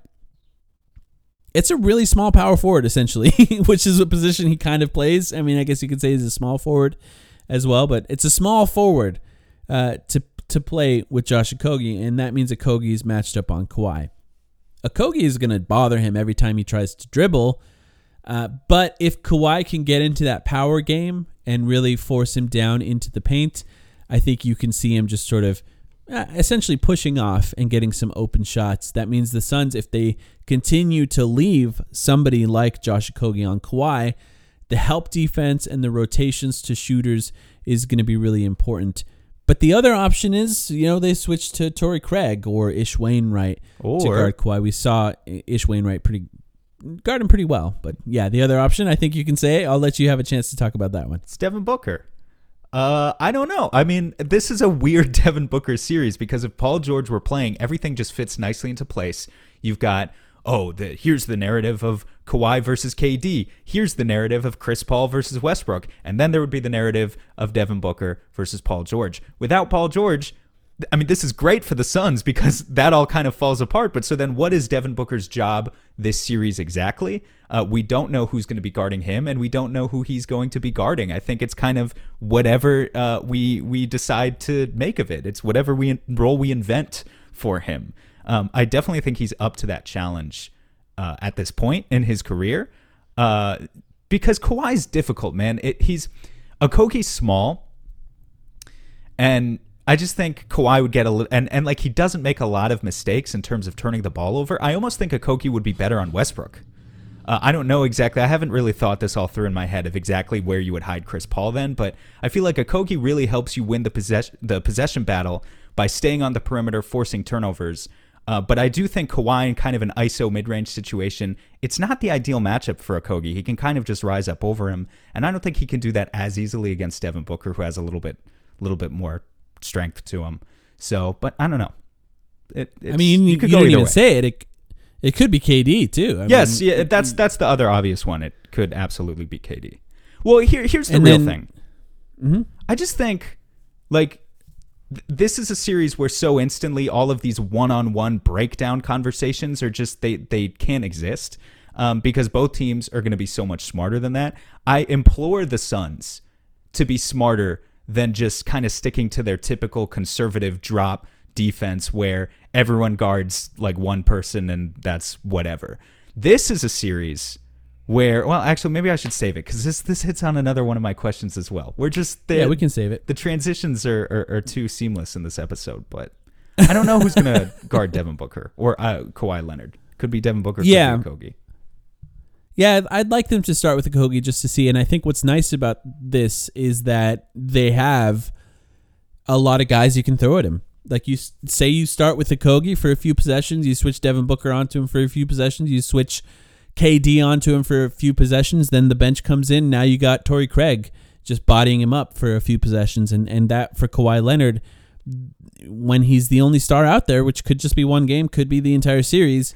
It's a really small power forward, essentially, which is a position he kind of plays. I mean, I guess you could say he's a small forward as well, but it's a small forward uh, to to play with Josh Okogie, and that means Okogie is matched up on Kawhi. Okogie is going to bother him every time he tries to dribble. Uh, but if Kawhi can get into that power game and really force him down into the paint, I think you can see him just sort of uh, essentially pushing off and getting some open shots. That means the Suns, if they continue to leave somebody like Josh Okogie on Kawhi, the help defense and the rotations to shooters is going to be really important. But the other option is, you know, they switch to Torrey Craig or Ish Wainwright to guard Kawhi. We saw Ish Wainwright pretty guard him pretty well. But yeah, the other option, I think you can say. I'll let you have a chance to talk about that one. It's Devin Booker. Uh, I don't know. I mean, this is a weird Devin Booker series because if Paul George were playing, everything just fits nicely into place. You've got oh, the here's the narrative of Kawhi versus KD. Here's the narrative of Chris Paul versus Westbrook, and then there would be the narrative of Devin Booker versus Paul George. Without Paul George, I mean, this is great for the Suns because that all kind of falls apart. But so then, what is Devin Booker's job this series exactly? Uh, we don't know who's going to be guarding him, and we don't know who he's going to be guarding. I think it's kind of whatever uh, we we decide to make of it. It's whatever we role we invent for him. Um, I definitely think he's up to that challenge uh, at this point in his career uh, because Kawhi's difficult, man. It, he's Okogie's small, and I just think Kawhi would get a little, and, and like he doesn't make a lot of mistakes in terms of turning the ball over. I almost think Okogie would be better on Westbrook. Uh, I don't know exactly. I haven't really thought this all through in my head of exactly where you would hide Chris Paul then, but I feel like Okogie really helps you win the possession the possession battle by staying on the perimeter, forcing turnovers. Uh, but I do think Kawhi in kind of an ISO mid range situation, it's not the ideal matchup for Okogie. He can kind of just rise up over him, and I don't think he can do that as easily against Devin Booker, who has a little bit, little bit more strength to him. So, but I don't know. It, I mean, you, could you go didn't even way. say it. it. It could be KD too. I Yes, mean, yeah, that's that's the other obvious one. It could absolutely be KD. Well, here here's the real then- thing. Mm-hmm. I just think like th- this is a series where so instantly all of these one-on-one breakdown conversations are just they they can't exist um, because both teams are going to be so much smarter than that. I implore the Suns to be smarter than just kind of sticking to their typical conservative drop defense where everyone guards like one person and that's whatever. This is a series where well actually maybe I should save it cuz this this hits on another one of my questions as well. We're just the, Yeah, we can save it. The transitions are, are are too seamless in this episode, but I don't know who's going to guard Devin Booker or uh, Kawhi Leonard. Could be Devin Booker, could Yeah. be Kogi. Yeah, I'd- like them to start with Okogie just to see. And I think what's nice about this is that they have a lot of guys you can throw at him. Like you say, you start with Okogie for a few possessions, you switch Devin Booker onto him for a few possessions, you switch KD onto him for a few possessions, then the bench comes in. Now you got Torrey Craig just bodying him up for a few possessions, and and that for Kawhi Leonard when he's the only star out there, which could just be one game, could be the entire series,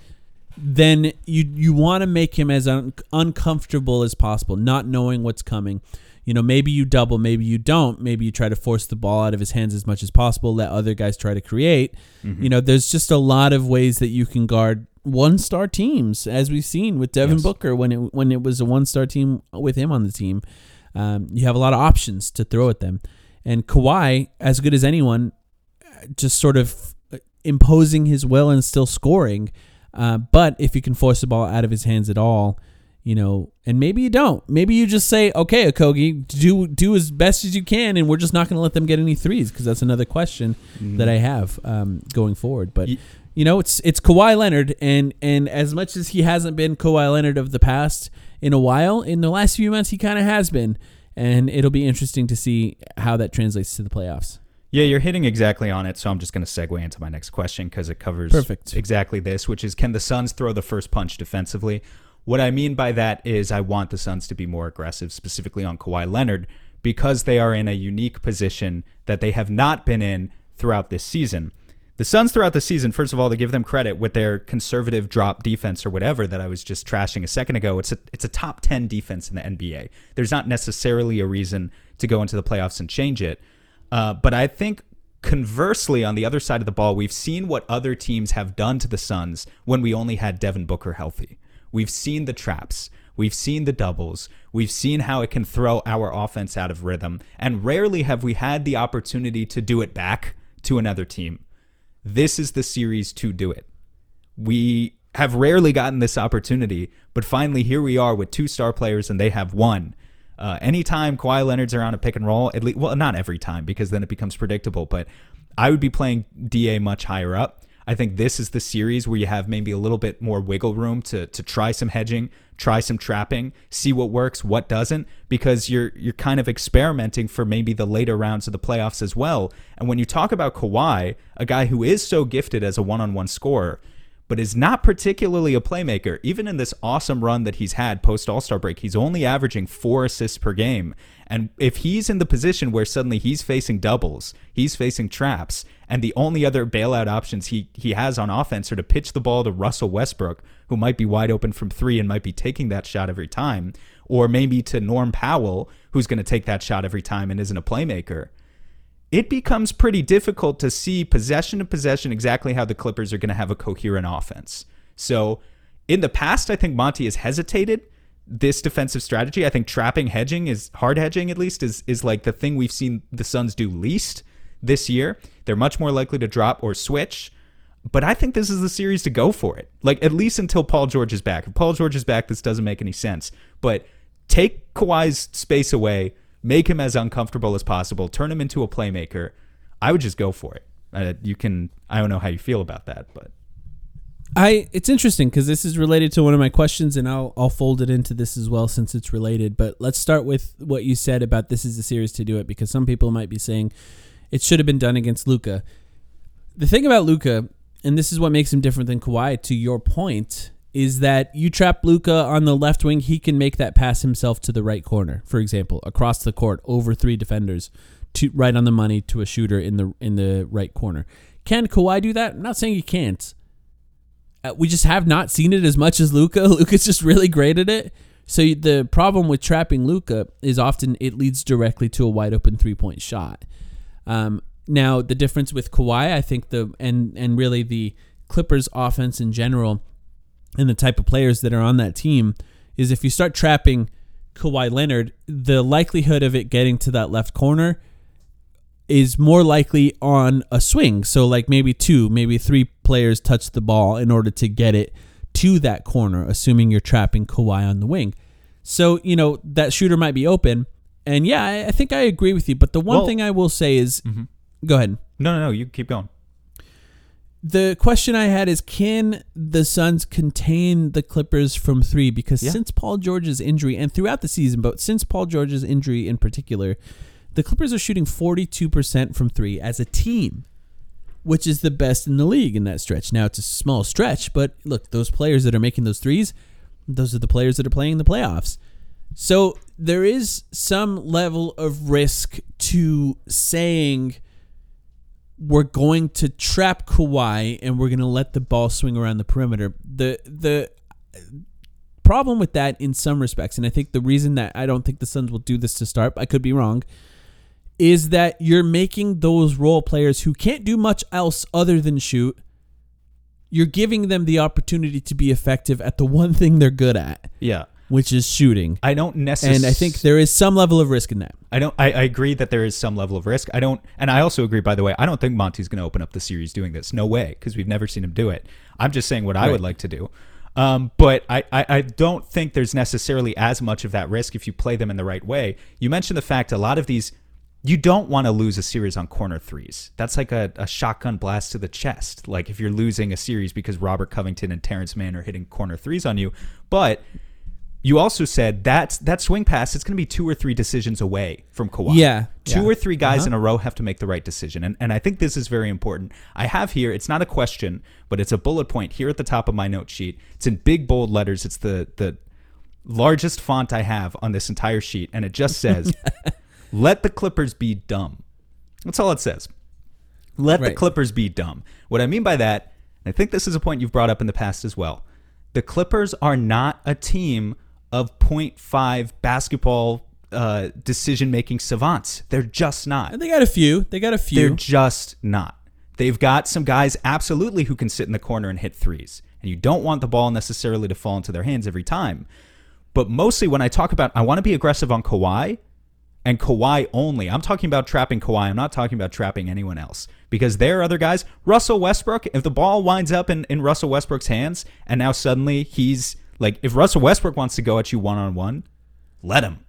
then you you want to make him as un- uncomfortable as possible, not knowing what's coming. You know, maybe you double, maybe you don't. Maybe you try to force the ball out of his hands as much as possible, let other guys try to create. You know, there's just a lot of ways that you can guard one-star teams, as we've seen with Devin Yes. Booker when it when it was a one-star team with him on the team. Um, you have a lot of options to throw at them, and Kawhi, as good as anyone, just sort of imposing his will and still scoring. Uh, but if you can force the ball out of his hands at all, you know, and maybe you don't. Maybe you just say, okay, Okogie, do do as best as you can, and we're just not going to let them get any threes because that's another question that I have um, going forward. But Ye- you know, it's it's Kawhi Leonard, and and as much as he hasn't been Kawhi Leonard of the past in a while, in the last few months he kind of has been, and it'll be interesting to see how that translates to the playoffs. Yeah, you're hitting exactly on it. So I'm just going to segue into my next question because it covers Perfect. exactly this, which is can the Suns throw the first punch defensively? What I mean by that is I want the Suns to be more aggressive, specifically on Kawhi Leonard, because they are in a unique position that they have not been in throughout this season. The Suns throughout the season, first of all, to give them credit with their conservative drop defense or whatever that I was just trashing a second ago, it's a it's a top 10 defense in the NBA. There's not necessarily a reason to go into the playoffs and change it. Uh, but I think conversely, on the other side of the ball, we've seen what other teams have done to the Suns when we only had Devin Booker healthy. We've seen the traps. We've seen the doubles. We've seen how it can throw our offense out of rhythm. And rarely have we had the opportunity to do it back to another team. This is the series to do it. We have rarely gotten this opportunity, but finally here we are with two star players and they have one. Uh, anytime Kawhi Leonard's around a pick and roll, at least, well, not every time because then it becomes predictable, but I would be playing DA much higher up. I think this is the series where you have maybe a little bit more wiggle room to to try some hedging, try some trapping, see what works, what doesn't, because you're you're kind of experimenting for maybe the later rounds of the playoffs as well. And when you talk about Kawhi, a guy who is so gifted as a one-on-one scorer, but is not particularly a playmaker. Even in this awesome run that he's had post All Star break, he's only averaging four assists per game. And if he's in the position where suddenly he's facing doubles, he's facing traps, and the only other bailout options he, he has on offense are to pitch the ball to Russell Westbrook, who might be wide open from three and might be taking that shot every time, or maybe to Norm Powell, who's going to take that shot every time and isn't a playmaker it becomes pretty difficult to see possession to possession exactly how the Clippers are going to have a coherent offense. So, in the past, I think Monty has hesitated this defensive strategy. I think trapping hedging is hard hedging at least is is like the thing we've seen the Suns do least this year. They're much more likely to drop or switch. But I think this is the series to go for it. Like at least until Paul George is back. If Paul George is back, this doesn't make any sense. But take Kawhi's space away make him as uncomfortable as possible, turn him into a playmaker. I would just go for it. Uh, you can. I don't know how you feel about that, but I it's interesting because this is related to one of my questions, and I'll I'll fold it into this as well since it's related. But let's start with what you said about this is the series to do it because some people might be saying it should have been done against Luka. The thing about Luka, and this is what makes him different than Kawhi, to your point, is that you trap Luka on the left wing, he can make that pass himself to the right corner, for example, across the court over three defenders, to right on the money to a shooter in the in the right corner. Can Kawhi do that? I'm not saying he can't. Uh, we just have not seen it as much as Luka. Luka's just really great at it. So the problem with trapping Luka is often it leads directly to a wide open three point shot. Um, now the difference with Kawhi, I think the and and really the Clippers offense in general and the type of players that are on that team is if you start trapping Kawhi Leonard, the likelihood of it getting to that left corner is more likely on a swing. So like maybe two, maybe three players touch the ball in order to get it to that corner, assuming you're trapping Kawhi on the wing. So, you know, that shooter might be open. And yeah, I, I think I agree with you. But the one Well- thing I will say is mm-hmm. go ahead. no, no, no. You keep going. The question I had is can the Suns contain the Clippers from three? Because Yeah. since Paul George's injury and throughout the season, but since Paul George's injury in particular, the Clippers are shooting 42% from three as a team, which is the best in the league in that stretch. Now, it's a small stretch, but look, those players that are making those threes, those are the players that are playing in the playoffs. So there is some level of risk to saying we're going to trap Kawhi and we're going to let the ball swing around the perimeter. The the problem with that in some respects, and I think the reason that I don't think the Suns will do this to start, I could be wrong, is that you're making those role players who can't do much else other than shoot. You're giving them the opportunity to be effective at the one thing they're good at, Yeah. Which is shooting. I don't necessarily. And I think there is some level of risk in that. I don't. I, I agree that there is some level of risk. I don't, and I also agree. By the way, I don't think Monty's going to open up the series doing this. No way, because we've never seen him do it. I'm just saying what I would like to do. Um, but I, I, I don't think there's necessarily as much of that risk if you play them in the right way. You mentioned the fact a lot of these, you don't want to lose a series on corner threes. That's like a, a shotgun blast to the chest. Like if you're losing a series because Robert Covington and Terrence Mann are hitting corner threes on you. But you also said that that swing pass it's going to be two or three decisions away from Kawhi. Yeah, two yeah. or three guys Uh-huh. in a row have to make the right decision, and and I think this is very important. I have here it's not a question, but it's a bullet point here at the top of my note sheet. It's in big bold letters. It's the the largest font I have on this entire sheet, and it just says, "Let the Clippers be dumb." That's all it says. Let the Clippers be dumb. What I mean by that, and I think this is a point you've brought up in the past as well. The Clippers are not a team of 0.5 basketball uh, decision making savants. They're just not. And they got a few. They got a few. They're just not. They've got some guys absolutely who can sit in the corner and hit threes. And you don't want the ball necessarily to fall into their hands every time. But mostly when I talk about I want to be aggressive on Kawhi and Kawhi only. I'm talking about trapping Kawhi. I'm not talking about trapping anyone else. Because there are other guys. Russell Westbrook, if the ball winds up in, in Russell Westbrook's hands and now suddenly he's like if Russell Westbrook wants to go at you one on one, let him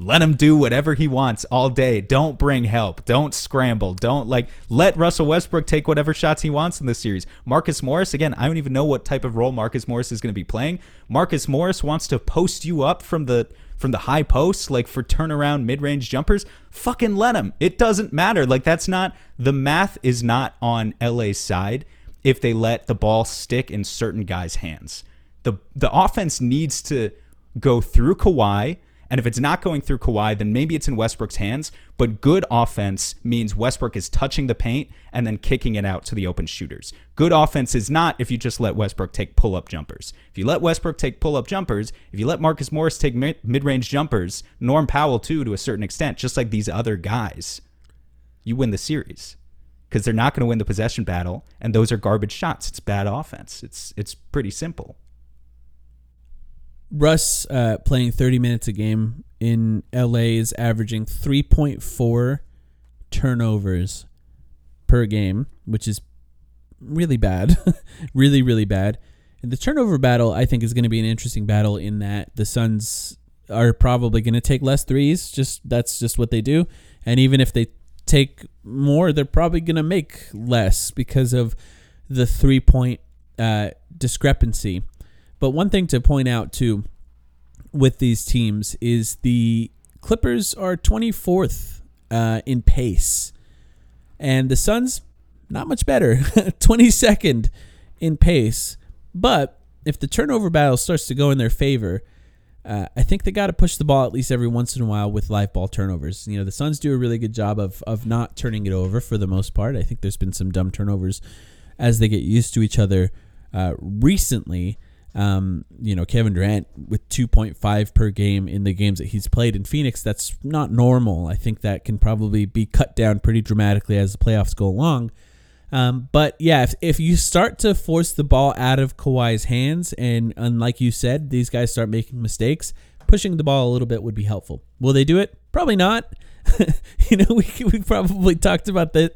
let him do whatever he wants all day. Don't bring help. Don't scramble. Don't like let Russell Westbrook take whatever shots he wants in this series. Marcus Morris, again, I don't even know what type of role Marcus Morris is going to be playing. Marcus Morris wants to post you up from the from the high post like for turnaround mid-range jumpers. Fucking let him. It doesn't matter. Like that's not the math is not on LA's side if they let the ball stick in certain guys' hands. The the offense needs to go through Kawhi and if it's not going through Kawhi, then maybe it's in Westbrook's hands. But good offense means Westbrook is touching the paint and then kicking it out to the open shooters. Good offense is not if you just let Westbrook take pull up jumpers. If you let Westbrook take pull up jumpers, if you let Marcus Morris take mid range jumpers, Norm Powell too, to a certain extent, just like these other guys, you win the series. Because they're not going to win the possession battle, and those are garbage shots. It's bad offense. It's it's pretty simple. Russ uh, playing 30 minutes a game in LA is averaging 3.4 turnovers per game, which is really bad. really, really bad. And the turnover battle, I think, is going to be an interesting battle in that the Suns are probably going to take less threes. Just that's just what they do. And even if they take more, they're probably going to make less because of the three point uh, discrepancy. But one thing to point out too with these teams is the Clippers are 24th uh, in pace, and the Suns not much better, 22nd in pace. But if the turnover battle starts to go in their favor, uh, I think they got to push the ball at least every once in a while with live ball turnovers. You know, the Suns do a really good job of of not turning it over for the most part. I think there's been some dumb turnovers as they get used to each other uh, recently. Um, you know, Kevin Durant with 2.5 per game in the games that he's played in Phoenix, that's not normal. I think that can probably be cut down pretty dramatically as the playoffs go along. Um, but yeah, if, if you start to force the ball out of Kawhi's hands, and, and like you said, these guys start making mistakes, pushing the ball a little bit would be helpful. Will they do it? Probably not. you know, we we probably talked about the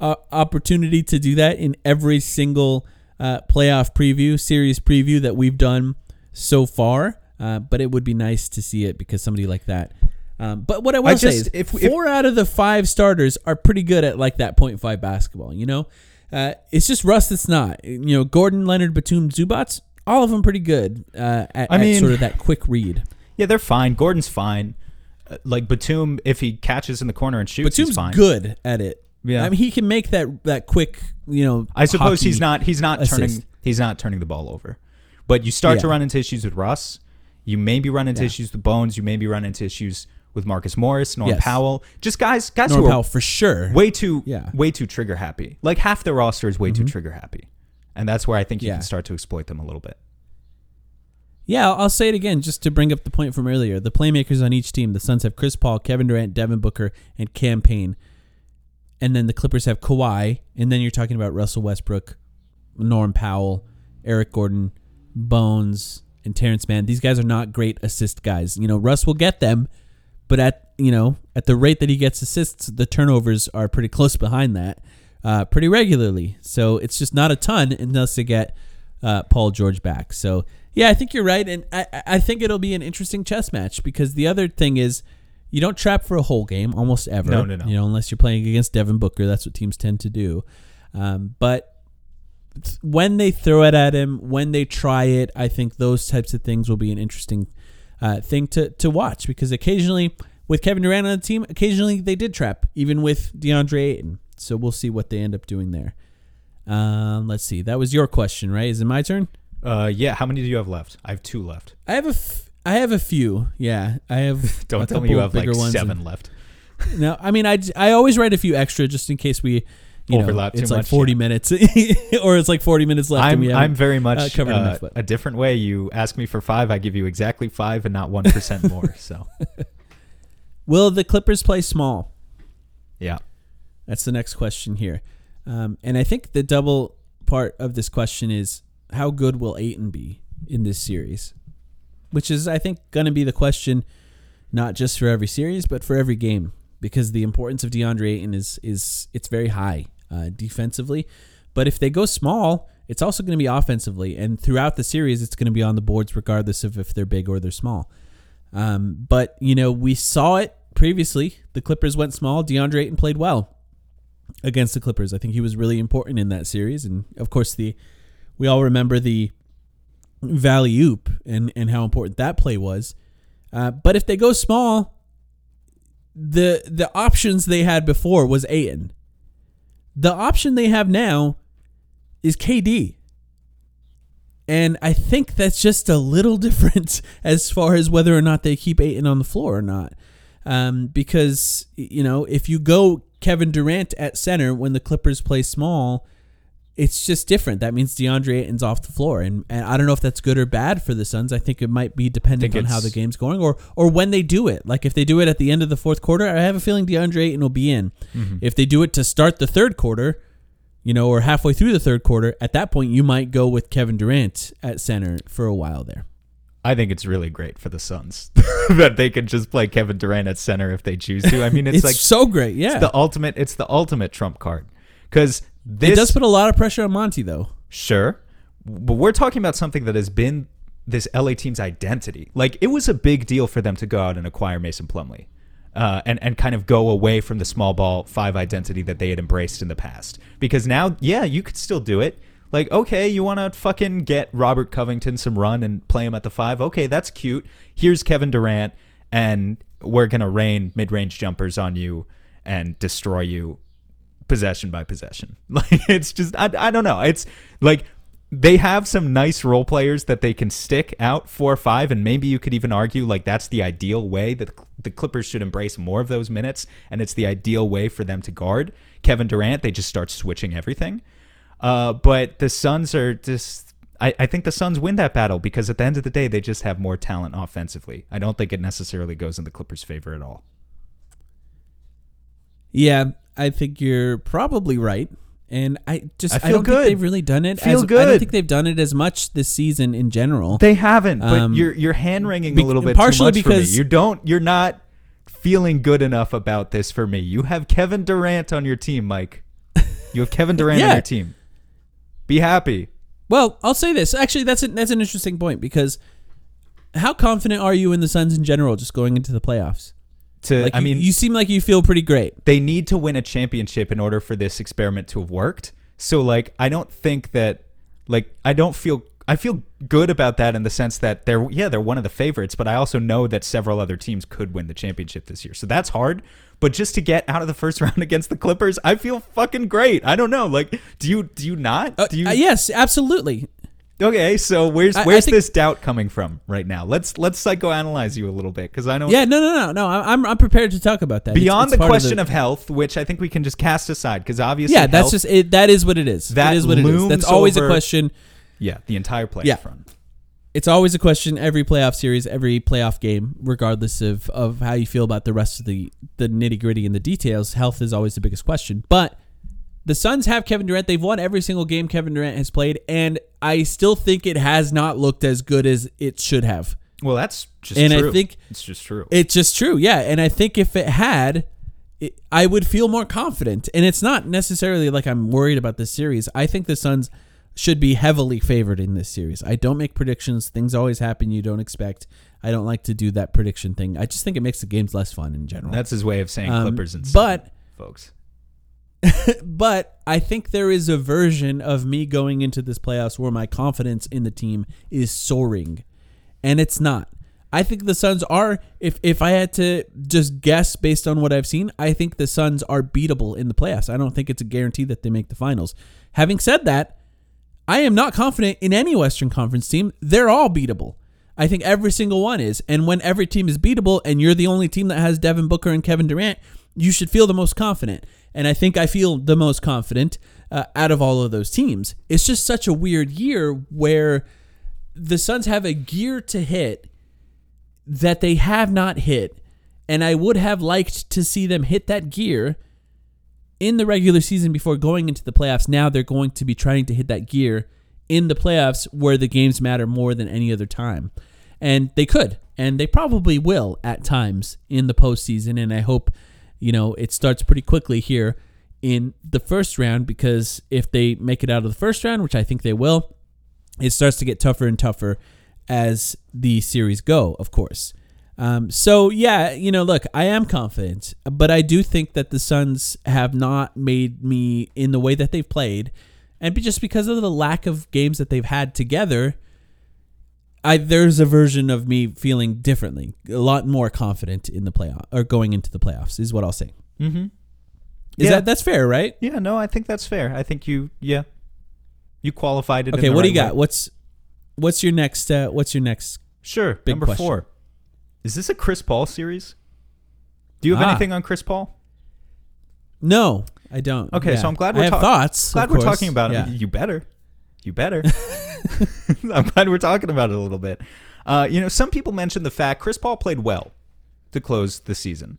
uh, opportunity to do that in every single uh, playoff preview, series preview that we've done so far. Uh, but it would be nice to see it because somebody like that. Um, but what I will I say is, if- if- four out of the five starters are pretty good at like that point five basketball. You know, uh, it's just Russ that's not. You know, Gordon, Leonard, Batum, Zubac, all of them pretty good uh, at, I at mean- sort of that quick read. Yeah, they're fine. Gordon's fine. Uh, like Batum, if he catches in the corner and shoots, he's Batum's fine. good at it. Yeah. I mean, he can make that that quick. You know, I suppose he's not. He's not assist. turning. He's not turning the ball over. But you start to run into issues with Russ. You maybe run into Yeah. issues with Bones. You maybe run into issues with Marcus Morris, Norm Yes. Powell. Just guys, guys Norm who are Powell for sure. way too, Yeah. way too trigger happy. Like half the roster is way too mm-hmm. trigger happy, and that's where I think you Yeah. can start to exploit them a little bit. Yeah, I'll, say it again just to bring up the point from earlier. The playmakers on each team, the Suns have Chris Paul, Kevin Durant, Devin Booker, and Cam Payne. And then the Clippers have Kawhi, and then you're talking about Russell Westbrook, Norm Powell, Eric Gordon, Bones, and Terrence Mann. These guys are not great assist guys. You know, Russ will get them, but at you know at the rate that he gets assists, the turnovers are pretty close behind that, uh, pretty regularly. So it's just not a ton unless they get uh, Paul George back. So yeah, I think you're right, and I I- I think it'll be an interesting chess match because the other thing is. You don't trap for a whole game almost ever. No, no, no. You know, unless you're playing against Devin Booker, that's what teams tend to do. Um, but when they throw it at him, when they try it, I think those types of things will be an interesting uh, thing to, to watch because occasionally with Kevin Durant on the team, occasionally they did trap, even with DeAndre Ayton. So we'll see what they end up doing there. Um, let's see. That was your question, right? Is it my turn? Uh, yeah. How many do you have left? I have two left. I have a, f- I have a few. Yeah, I have. Don't tell me you have like bigger ones and- seven left. No, I mean, I, I always write a few extra just in case we you know, Overlap too it's like much, 40 yeah. minutes, or it's like 40 minutes left. I'm I'm very much uh, covered uh, enough. But a different way. You ask me for five, I give you exactly five and not one percent more. So will the Clippers play small? yeah, That's the next question here. Um, and I think the double part of this question is how good will Ayton be in this series? Which is, I think, going to be the question not just for every series, but for every game because the importance of DeAndre Ayton is is it's very high uh, defensively. But if they go small, it's also going to be offensively, and throughout the series, it's going to be on the boards regardless of if they're big or they're small. Um, but you know, we saw it previously. The Clippers went small. DeAndre Ayton played well against the Clippers. I think he was really important in that series, and of course the we all remember the Valley Oop and and how important that play was. Uh, but if they go small, the the options they had before was Ayton. The option they have now is KD. And I think that's just a little different as far as whether or not they keep Ayton on the floor or not. Um, because, you know, if you go Kevin Durant at center when the Clippers play small, it's just different. That means DeAndre Ayton's off the floor. And, and I don't know if that's good or bad for the Suns. I think it might be dependent on how the game's going or, or when they do it. Like if they do it at the end of the fourth quarter, I have a feeling DeAndre Ayton will be in. Mm-hmm. If they do it to start the third quarter, you know, or halfway through the third quarter, at that point you might go with Kevin Durant at center for a while there. I think it's really great for the Suns that they can just play Kevin Durant at center if they choose to. I mean, it's, It's, like so great, yeah. it's the ultimate. It's the ultimate trump card because this it does put a lot of pressure on Monty though. Sure. But we're talking about something that has been this LA team's identity. Like, it was a big deal for them to go out and acquire Mason Plumlee uh, and, and kind of go away from the small ball five identity that they had embraced in the past. Because now, yeah, you could still do it. Like, okay, you want to fucking get Robert Covington some run and play him at the five. Okay, that's cute. Here's Kevin Durant, and we're going to rain mid range jumpers on you and destroy you possession by possession. Like it's just I, I don't know. It's like they have some nice role players that they can stick out four or five, and maybe you could even argue like that's the ideal way that the Clippers should embrace more of those minutes, and it's the ideal way for them to guard Kevin Durant. They just start switching everything. Uh, but the Suns are just. I, I think the Suns win that battle because at the end of the day, they just have more talent offensively. I don't think it necessarily goes in the Clippers' favor at all. Yeah, I think you're probably right. And I just I I, feel don't good. think they've really done it. Feel as, I don't think they've done it as much this season in general. They haven't, but Um, you're you're hand wringing be- a little bit partially too much for me. because- You don't. You're not feeling good enough about this for me. You have Kevin Durant on your team, Mike. You have Kevin Durant on your team. Be happy. Well, I'll say this. Actually, that's a, that's an interesting point because how confident are you in the Suns in general, just going into the playoffs? To Like, I you- mean, you seem like you feel pretty great. they need to win a championship in order for this experiment to have worked. So like I don't think that like I don't feel I feel good about that in the sense that they're yeah, they're one of the favorites, but I also know that several other teams could win the championship this year. So that's hard. But just to get out of the first round against the Clippers, I feel fucking great. I don't know. Like do you do you not? Uh, do you uh, yes, absolutely. Okay, so where's I- I where's think- this doubt coming from right now? Let's let's psychoanalyze you a little bit cuz I don't Yeah, no, no, no, no. I- I'm I'm prepared to talk about that. It's- beyond it's the part question of, health, which I think we can just cast aside because obviously yeah, that's health- just it. That is what it is. That it is what it is. looms That's always over- a question. Yeah, the entire playoff Yeah. run. It's always a question every playoff series, every playoff game, regardless of, of how you feel about the rest of the the nitty gritty and the details. Health is always the biggest question. But the Suns have Kevin Durant. They've won every single game Kevin Durant has played, and I still think it has not looked as good as it should have. Well, that's just And I think- it's just true. It's just true, yeah. And I think if it had, it, I would feel more confident. And it's not necessarily like I'm worried about this series. I think the Suns should be heavily favored in this series. I don't make predictions. Things always happen you don't expect. I don't like to do that prediction thing. I just think it makes the games less fun in general. that's his way of saying Um, Clippers and stuff, but- folks. but I think there is a version of me going into this playoffs where my confidence in the team is soaring, and it's not. I think the Suns are. If if I had to just guess based on what I've seen, I think the Suns are beatable in the playoffs. I don't think it's a guarantee that they make the finals. Having said that, I am not confident in any Western Conference team. They're all beatable. I think every single one is. And when every team is beatable and you're the only team that has Devin Booker and Kevin Durant, you should feel the most confident. And I think I feel the most confident uh, out of all of those teams. It's just such a weird year where the Suns have a gear to hit that they have not hit. And I would have liked to see them hit that gear in the regular season before going into the playoffs. Now they're going to be trying to hit that gear in the playoffs where the games matter more than any other time. And they could, and they probably will at times in the postseason. And I hope, you know, it starts pretty quickly here in the first round because if they make it out of the first round, which I think they will, it starts to get tougher and tougher as the series go, of course. Um, so yeah, you know, look, I am confident, but I do think that the Suns have not made me in the way that they've played, and just because of the lack of games that they've had together, I there's a version of me feeling differently, a lot more confident in the playoff or going into the playoffs is what I'll say. Mm-hmm. Is Yeah. that that's fair, right? Yeah, no, I think that's fair. I think you, yeah, you qualified it. Okay, what do right you got? way. What's what's your next? Uh, what's your next? Sure. Number question. four. Is this a Chris Paul series? Do you have Ah. anything on Chris Paul? No, I don't. Okay, Yeah. so I'm glad we're have thoughts. Glad we're talking about Yeah. it. You better. You better. I'm glad we're talking about it a little bit. Uh, you know, some people mentioned the fact Chris Paul played well to close the season.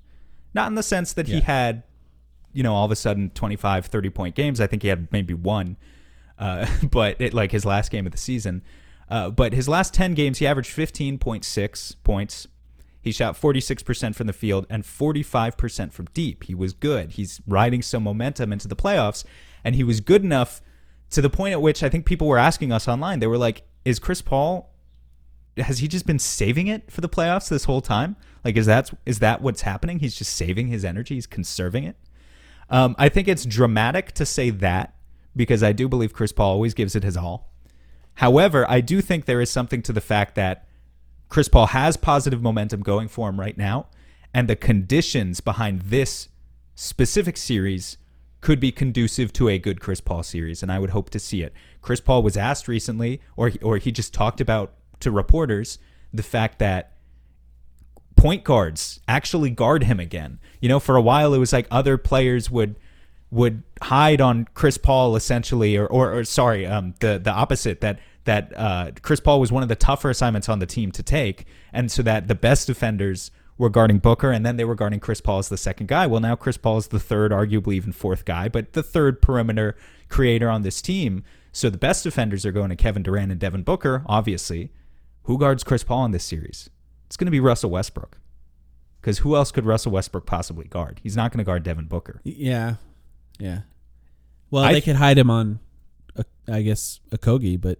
Not in the sense that he had, you know, all of a sudden 25, 30 point games. I think he had maybe one, uh, but it, like his last game of the season. Uh, but his last 10 games, he averaged 15.6 points. He shot 46% from the field and 45% from deep. He was good. He's riding some momentum into the playoffs, and he was good enough to the point at which I think people were asking us online. They were like, "Is Chris Paul? Has he just been saving it for the playoffs this whole time? Like, is that is that what's happening? He's just saving his energy. He's conserving it." Um, I think it's dramatic to say that because I do believe Chris Paul always gives it his all. However, I do think there is something to the fact that Chris Paul has positive momentum going for him right now, and the conditions behind this specific series could be conducive to a good Chris Paul series, and I would hope to see it. Chris Paul was asked recently, or or he just talked about to reporters the fact that point guards actually guard him again. You know, for a while it was like other players would would hide on Chris Paul essentially, or or, or sorry, um, the the opposite that that uh, Chris Paul was one of the tougher assignments on the team to take, and so that the best defenders were guarding Booker, and then they were guarding Chris Paul as the second guy. Well, now Chris Paul is the third, arguably even fourth guy, but the third perimeter creator on this team. So the best defenders are going to Kevin Durant and Devin Booker, obviously. Who guards Chris Paul in this series? It's going to be Russell Westbrook. Because who else could Russell Westbrook possibly guard? He's not going to guard Devin Booker. Yeah, yeah. Well, I they th- could hide him on, I guess, Okogie, but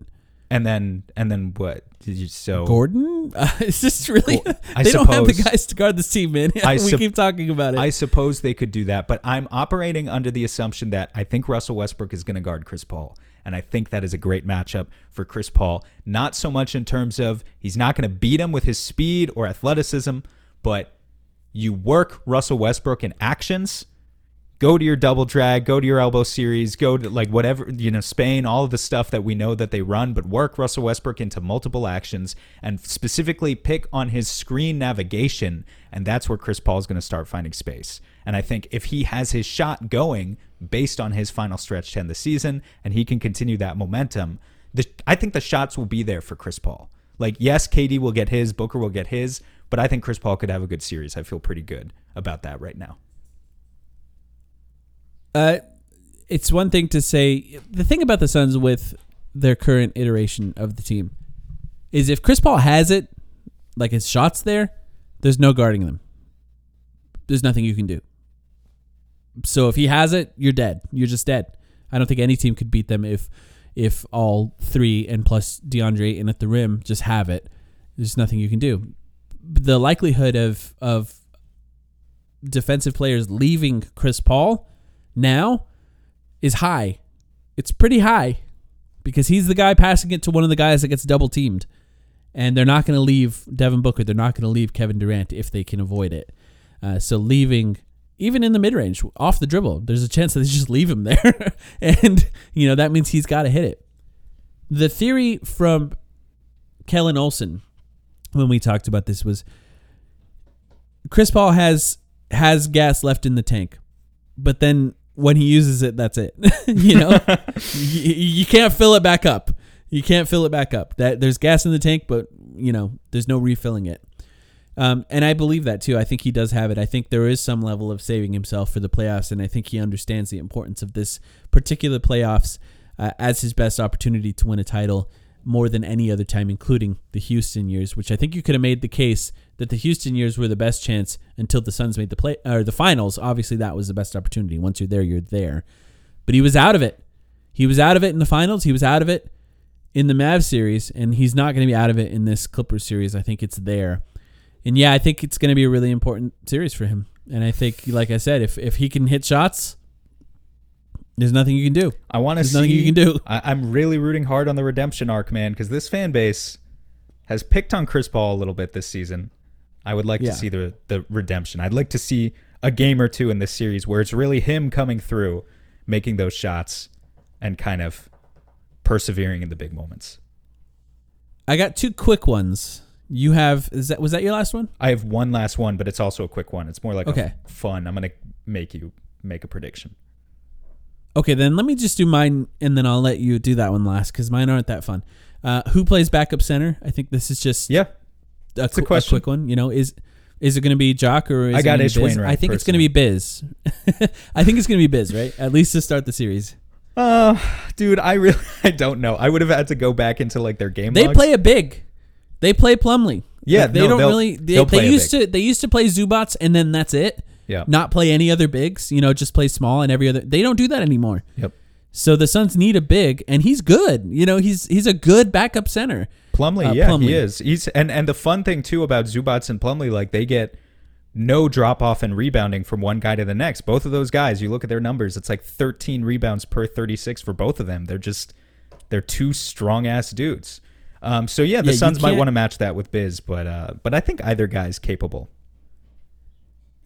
And then and then what? Did you so Gordon uh, is this really? Well, I they don't have the guys to guard this team, man. I we keep talking about it. I suppose they could do that, but I'm operating under the assumption that I think Russell Westbrook is going to guard Chris Paul. And I think that is a great matchup for Chris Paul. Not so much in terms of he's not going to beat him with his speed or athleticism, but you work Russell Westbrook in actions. Go to your double drag, go to your elbow series, go to like whatever, you know, Spain, all of the stuff that we know that they run, but work Russell Westbrook into multiple actions and specifically pick on his screen navigation. And that's where Chris Paul is going to start finding space. And I think if he has his shot going based on his final stretch 10 this season and he can continue that momentum, the, I think the shots will be there for Chris Paul. Like, yes, KD will get his, Booker will get his, but I think Chris Paul could have a good series. I feel pretty good about that right now. Uh, it's one thing to say the thing about the Suns with their current iteration of the team is if Chris Paul has it, like his shots there, there's no guarding them. There's nothing you can do. So if he has it, you're dead. You're just dead. I don't think any team could beat them if if all three and plus DeAndre in at the rim just have it. There's nothing you can do. The likelihood of of defensive players leaving Chris Paul now is high. It's pretty high because he's the guy passing it to one of the guys that gets double teamed. And they're not going to leave Devin Booker. They're not going to leave Kevin Durant if they can avoid it. Uh, so leaving, even in the mid range, off the dribble, there's a chance that they just leave him there. and, you know, that means he's got to hit it. The theory from Kellan Olson when we talked about this was Chris Paul has has gas left in the tank, but then when he uses it, that's it. you know, you, you can't fill it back up. You can't fill it back up. That there's gas in the tank, but you know, there's no refilling it. Um, and I believe that too. I think he does have it. I think there is some level of saving himself for the playoffs, and I think he understands the importance of this particular playoffs uh, as his best opportunity to win a title more than any other time, including the Houston years, which I think you could have made the case that the Houston years were the best chance until the Suns made the play or the finals. Obviously, that was the best opportunity. Once you're there, you're there. But he was out of it. He was out of it in the finals. He was out of it in the Mavs series, and he's not going to be out of it in this Clippers series. I think it's there. And yeah, I think it's going to be a really important series for him. And I think, like I said, if if he can hit shots, there's nothing you can do. I want to There's see. nothing you can do. I, I'm really rooting hard on the redemption arc, man, because this fan base has picked on Chris Paul a little bit this season. I would like Yeah. to see the the redemption. I'd like to see a game or two in this series where it's really him coming through, making those shots, and kind of persevering in the big moments. I got two quick ones. You have is that was that your last one? I have one last one, but it's also a quick one. It's more like Okay. fun. I'm gonna make you make a prediction. Okay, then let me just do mine, and then I'll let you do that one last because mine aren't that fun. Uh, who plays backup center? I think this is just Yeah, a, a qu- question. quick one. You know, is is it going to be Jock or is I got Ish? Wainright, I think it's going to be Biz. I think it's going to be Biz, right? At least to start the series. uh, dude, I really I don't know. I would have had to go back into like their game. They logs. play a big. They play Plumlee. Yeah, Like, they no, don't really. They, they a used big. to. They used to play Zubac, and then that's it. Yeah. Not play any other bigs. You know, just play small and every other. They don't do that anymore. Yep. So the Suns need a big, and he's good. You know, he's he's a good backup center. Plumlee, Uh, yeah, Plumlee. he is. He's and and the fun thing too about Zubac and Plumlee, like they get no drop off in rebounding from one guy to the next. Both of those guys, you look at their numbers, it's like 13 rebounds per 36 for both of them. They're just they're two strong ass dudes. Um, so yeah, the Yeah, Suns might want to match that with Biz, but uh, but I think either guy's capable.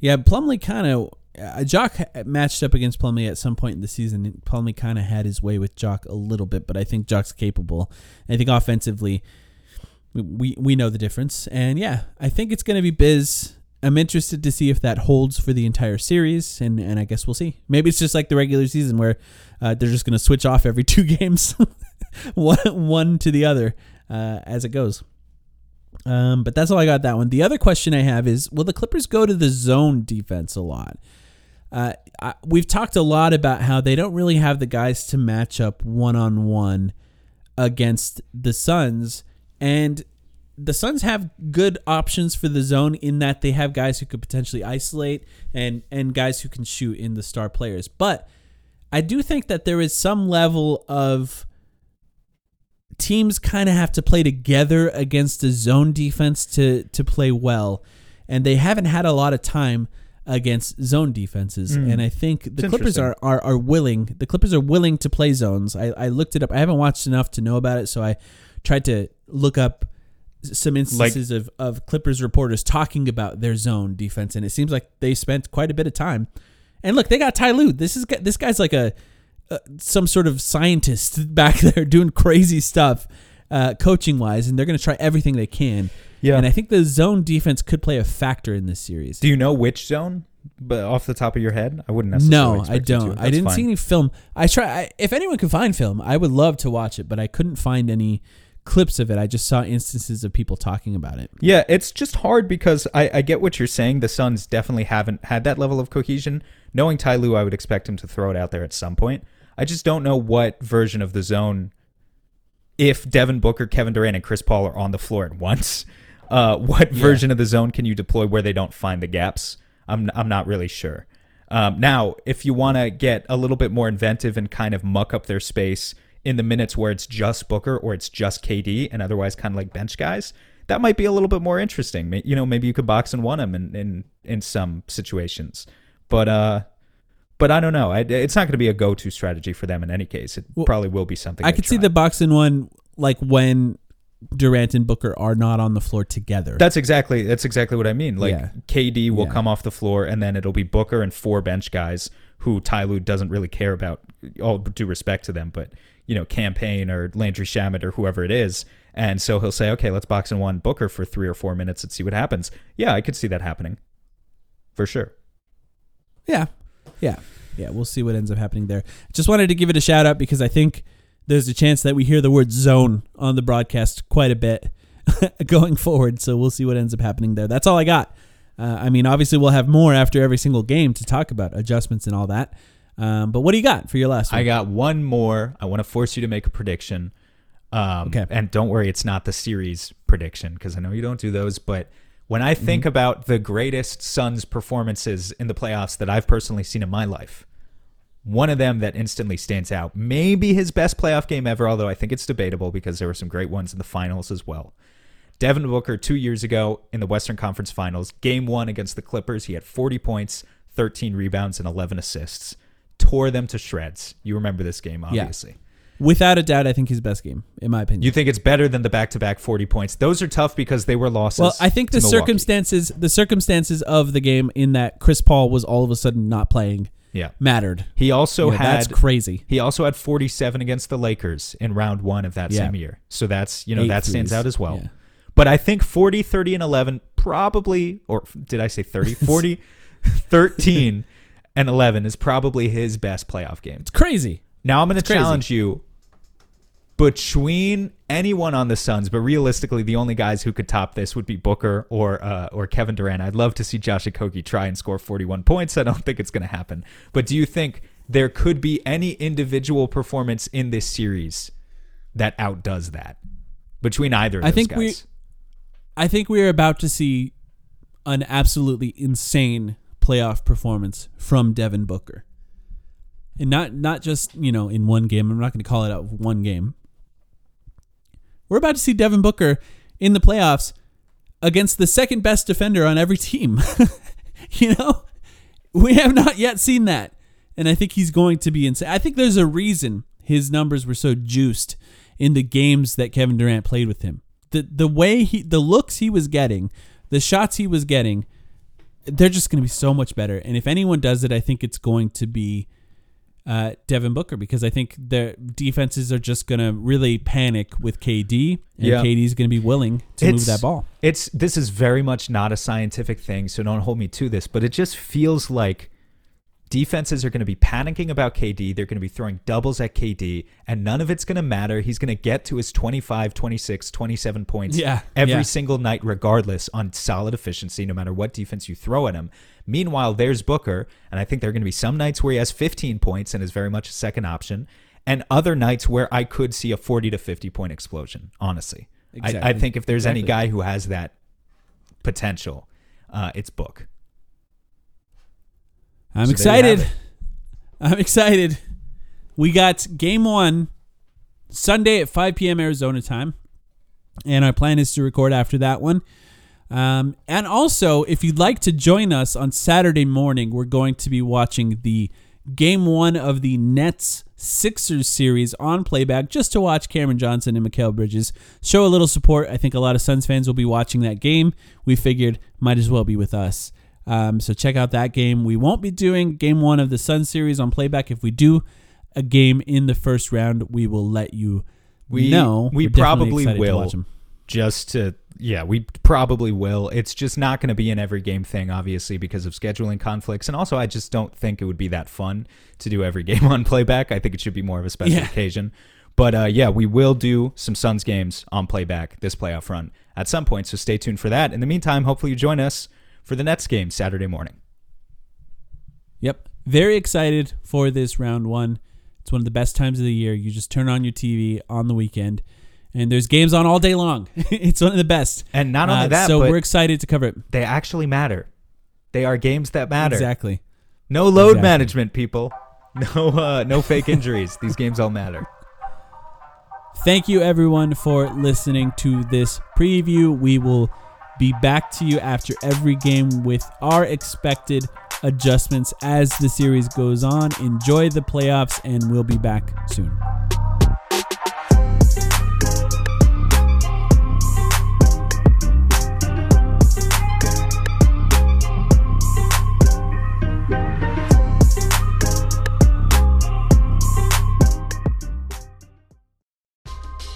Yeah, Plumlee kind of. Uh, Jock matched up against Plumlee at some point in the season. Plumlee kind of had his way with Jock a little bit, but I think Jock's capable. I think offensively, we we, we know the difference. And yeah, I think it's going to be Biz. I'm interested to see if that holds for the entire series, and, and I guess we'll see. Maybe it's just like the regular season where uh, they're just going to switch off every two games, one, one to the other uh, as it goes. Um, but that's all I got that one. The other question I have is Will the Clippers go to the zone defense a lot? Uh, I, we've talked a lot about how they don't really have the guys to match up one on one against the Suns. And the Suns have good options for the zone in that they have guys who could potentially isolate and, and guys who can shoot in the star players. But I do think that there is some level of teams kind of have to play together against a zone defense to to play well, and they haven't had a lot of time against zone defenses. Hmm. And I think the It's Clippers are, are are willing. The Clippers are willing to play zones. I, I looked it up. I haven't watched enough to know about it, so I tried to look up some instances of, of Clippers reporters talking about their zone defense, and it seems like they spent quite a bit of time. And look, they got Ty Lue. This is this guy's like a uh, some sort of scientist back there doing crazy stuff, uh, coaching wise, and they're going to try everything they can. Yeah. And I think the zone defense could play a factor in this series. Do you know which zone? But off the top of your head, I wouldn't necessarily. No, I expect you to. don't. I didn't fine. see any film. I try. I, if anyone can find film, I would love to watch it, but I couldn't find any clips of it. I just saw instances of people talking about it. Yeah, it's just hard because I, I get what you're saying. The Suns definitely haven't had that level of cohesion. Knowing Ty Lue, I would expect him to throw it out there at some point. I just don't know what version of the zone, if Devin Booker, Kevin Durant, and Chris Paul are on the floor at once, uh, what version of the zone can you deploy where they don't find the gaps? I'm, I'm not really sure. Um, now, if you want to get a little bit more inventive and kind of muck up their space in the minutes where it's just Booker or it's just KD and otherwise kind of like bench guys, that might be a little bit more interesting. You know, maybe you could box and one them in, in, in some situations. But uh, but I don't know. I, it's not going to be a go-to strategy for them in any case. It Well, probably will be something. I could see try. the boxing one like when Durant and Booker are not on the floor together. That's exactly that's exactly what I mean. Like Yeah. KD will Yeah. come off the floor, and then it'll be Booker and four bench guys who Ty Lue doesn't really care about. All due respect to them, but you know, Cam Payne or Landry Shamet or whoever it is, and so he'll say, "Okay, let's box in one Booker for three or four minutes and see what happens." Yeah, I could see that happening, for sure. yeah, yeah. yeah, we'll see what ends up happening there. Just wanted to give it a shout out because I think there's a chance that we hear the word zone on the broadcast quite a bit going forward. So we'll see what ends up happening there. That's all I got. Uh, I mean, obviously, we'll have more after every single game to talk about adjustments and all that. Um, but what do you got for your last one? I got one more. I want to force you to make a prediction. Um, Okay. And don't worry, it's not the series prediction because I know you don't do those. But when I Mm-hmm. think about the greatest Suns performances in the playoffs that I've personally seen in my life, one of them that instantly stands out, maybe his best playoff game ever, although I think it's debatable because there were some great ones in the finals as well. Devin Booker two years ago in the Western Conference Finals, game one against the Clippers, he had 40 points, 13 rebounds, and 11 assists. Tore them to shreds. You remember this game, Yeah. Without a doubt, I think his best game, in my opinion. You think it's better than the back-to-back 40 points? Those are tough because they were losses. well, I think the Milwaukee. circumstances, the circumstances of the game, in that Chris Paul was all of a sudden not playing, Yeah. mattered. He also Yeah, had that's crazy. He also had 47 against the Lakers in round 1 of that Yeah. same year. So that's, you know, Eight that stands threes. out as well. Yeah. But I think 40, 30 and 11 probably or did I say 30? 40 13 and 11 is probably his best playoff game. It's crazy. Now I'm going to challenge you between anyone on the Suns, but realistically, the only guys who could top this would be Booker or uh, or Kevin Durant. I'd love to see Josh Okogie try and score 41 points. I don't think it's going to happen. But do you think there could be any individual performance in this series that outdoes that between either of I those think guys? we- I think we are about to see an absolutely insane playoff performance from Devin Booker. And not not just, you know, in one game. I'm not going to call it out one game. We're about to see Devin Booker in the playoffs against the second best defender on every team. you know? We have not yet seen that. And I think he's going to be insane. I think there's a reason his numbers were so juiced in the games that Kevin Durant played with him. The the way he the looks he was getting, the shots he was getting, they're just going to be so much better. And if anyone does it, I think it's going to be uh, Devin Booker because I think their defenses are just going to really panic with KD, and Yeah. KD's going to be willing to move that ball. It's this is very much not a scientific thing, so don't hold me to this, but it just feels like defenses are going to be panicking about KD. They're going to be throwing doubles at KD, and none of it's going to matter. He's going to get to his 25, 26, 27 points Yeah, every yeah. single night, regardless, on solid efficiency, no matter what defense you throw at him. Meanwhile, there's Booker, and I think there are going to be some nights where he has 15 points and is very much a second option, and other nights where I could see a 40 to 50 point explosion, honestly. I, I think if there's any guy who has that potential, uh, it's Book. I'm So there you have excited. I'm excited. We got game one Sunday at 5 p.m. Arizona time. And our plan is to record after that one. Um, and also, if you'd like to join us on Saturday morning, we're going to be watching the game one of the Nets Sixers series on playback just to watch Cameron Johnson and Mikal Bridges show a little support. I think a lot of Suns fans will be watching that game. We figured might as well be with us. Um, so check out that game. We won't be doing game one of the Sun series on playback. If we do a game in the first round, we will let you We know. we We're probably will. Just to yeah, we probably will. It's just not going to be an every game thing, obviously, because of scheduling conflicts, and also I just don't think it would be that fun to do every game on playback. I think it should be more of a special Yeah. occasion. But uh, yeah, we will do some Suns games on playback this playoff run at some point. So stay tuned for that. In the meantime, hopefully you join us for the Nets game Saturday morning. Yep. Very excited for this round one. It's one of the best times of the year. You just turn on your TV on the weekend, and there's games on all day long. it's one of the best. And not only Uh, that, so we're excited to cover it. they actually matter. They are games that matter. Exactly. No load Exactly. management, people. No, uh, no fake injuries. These games all matter. Thank you, everyone, for listening to this preview. We will be back to you after every game with our expected adjustments as the series goes on. Enjoy the playoffs, and we'll be back soon.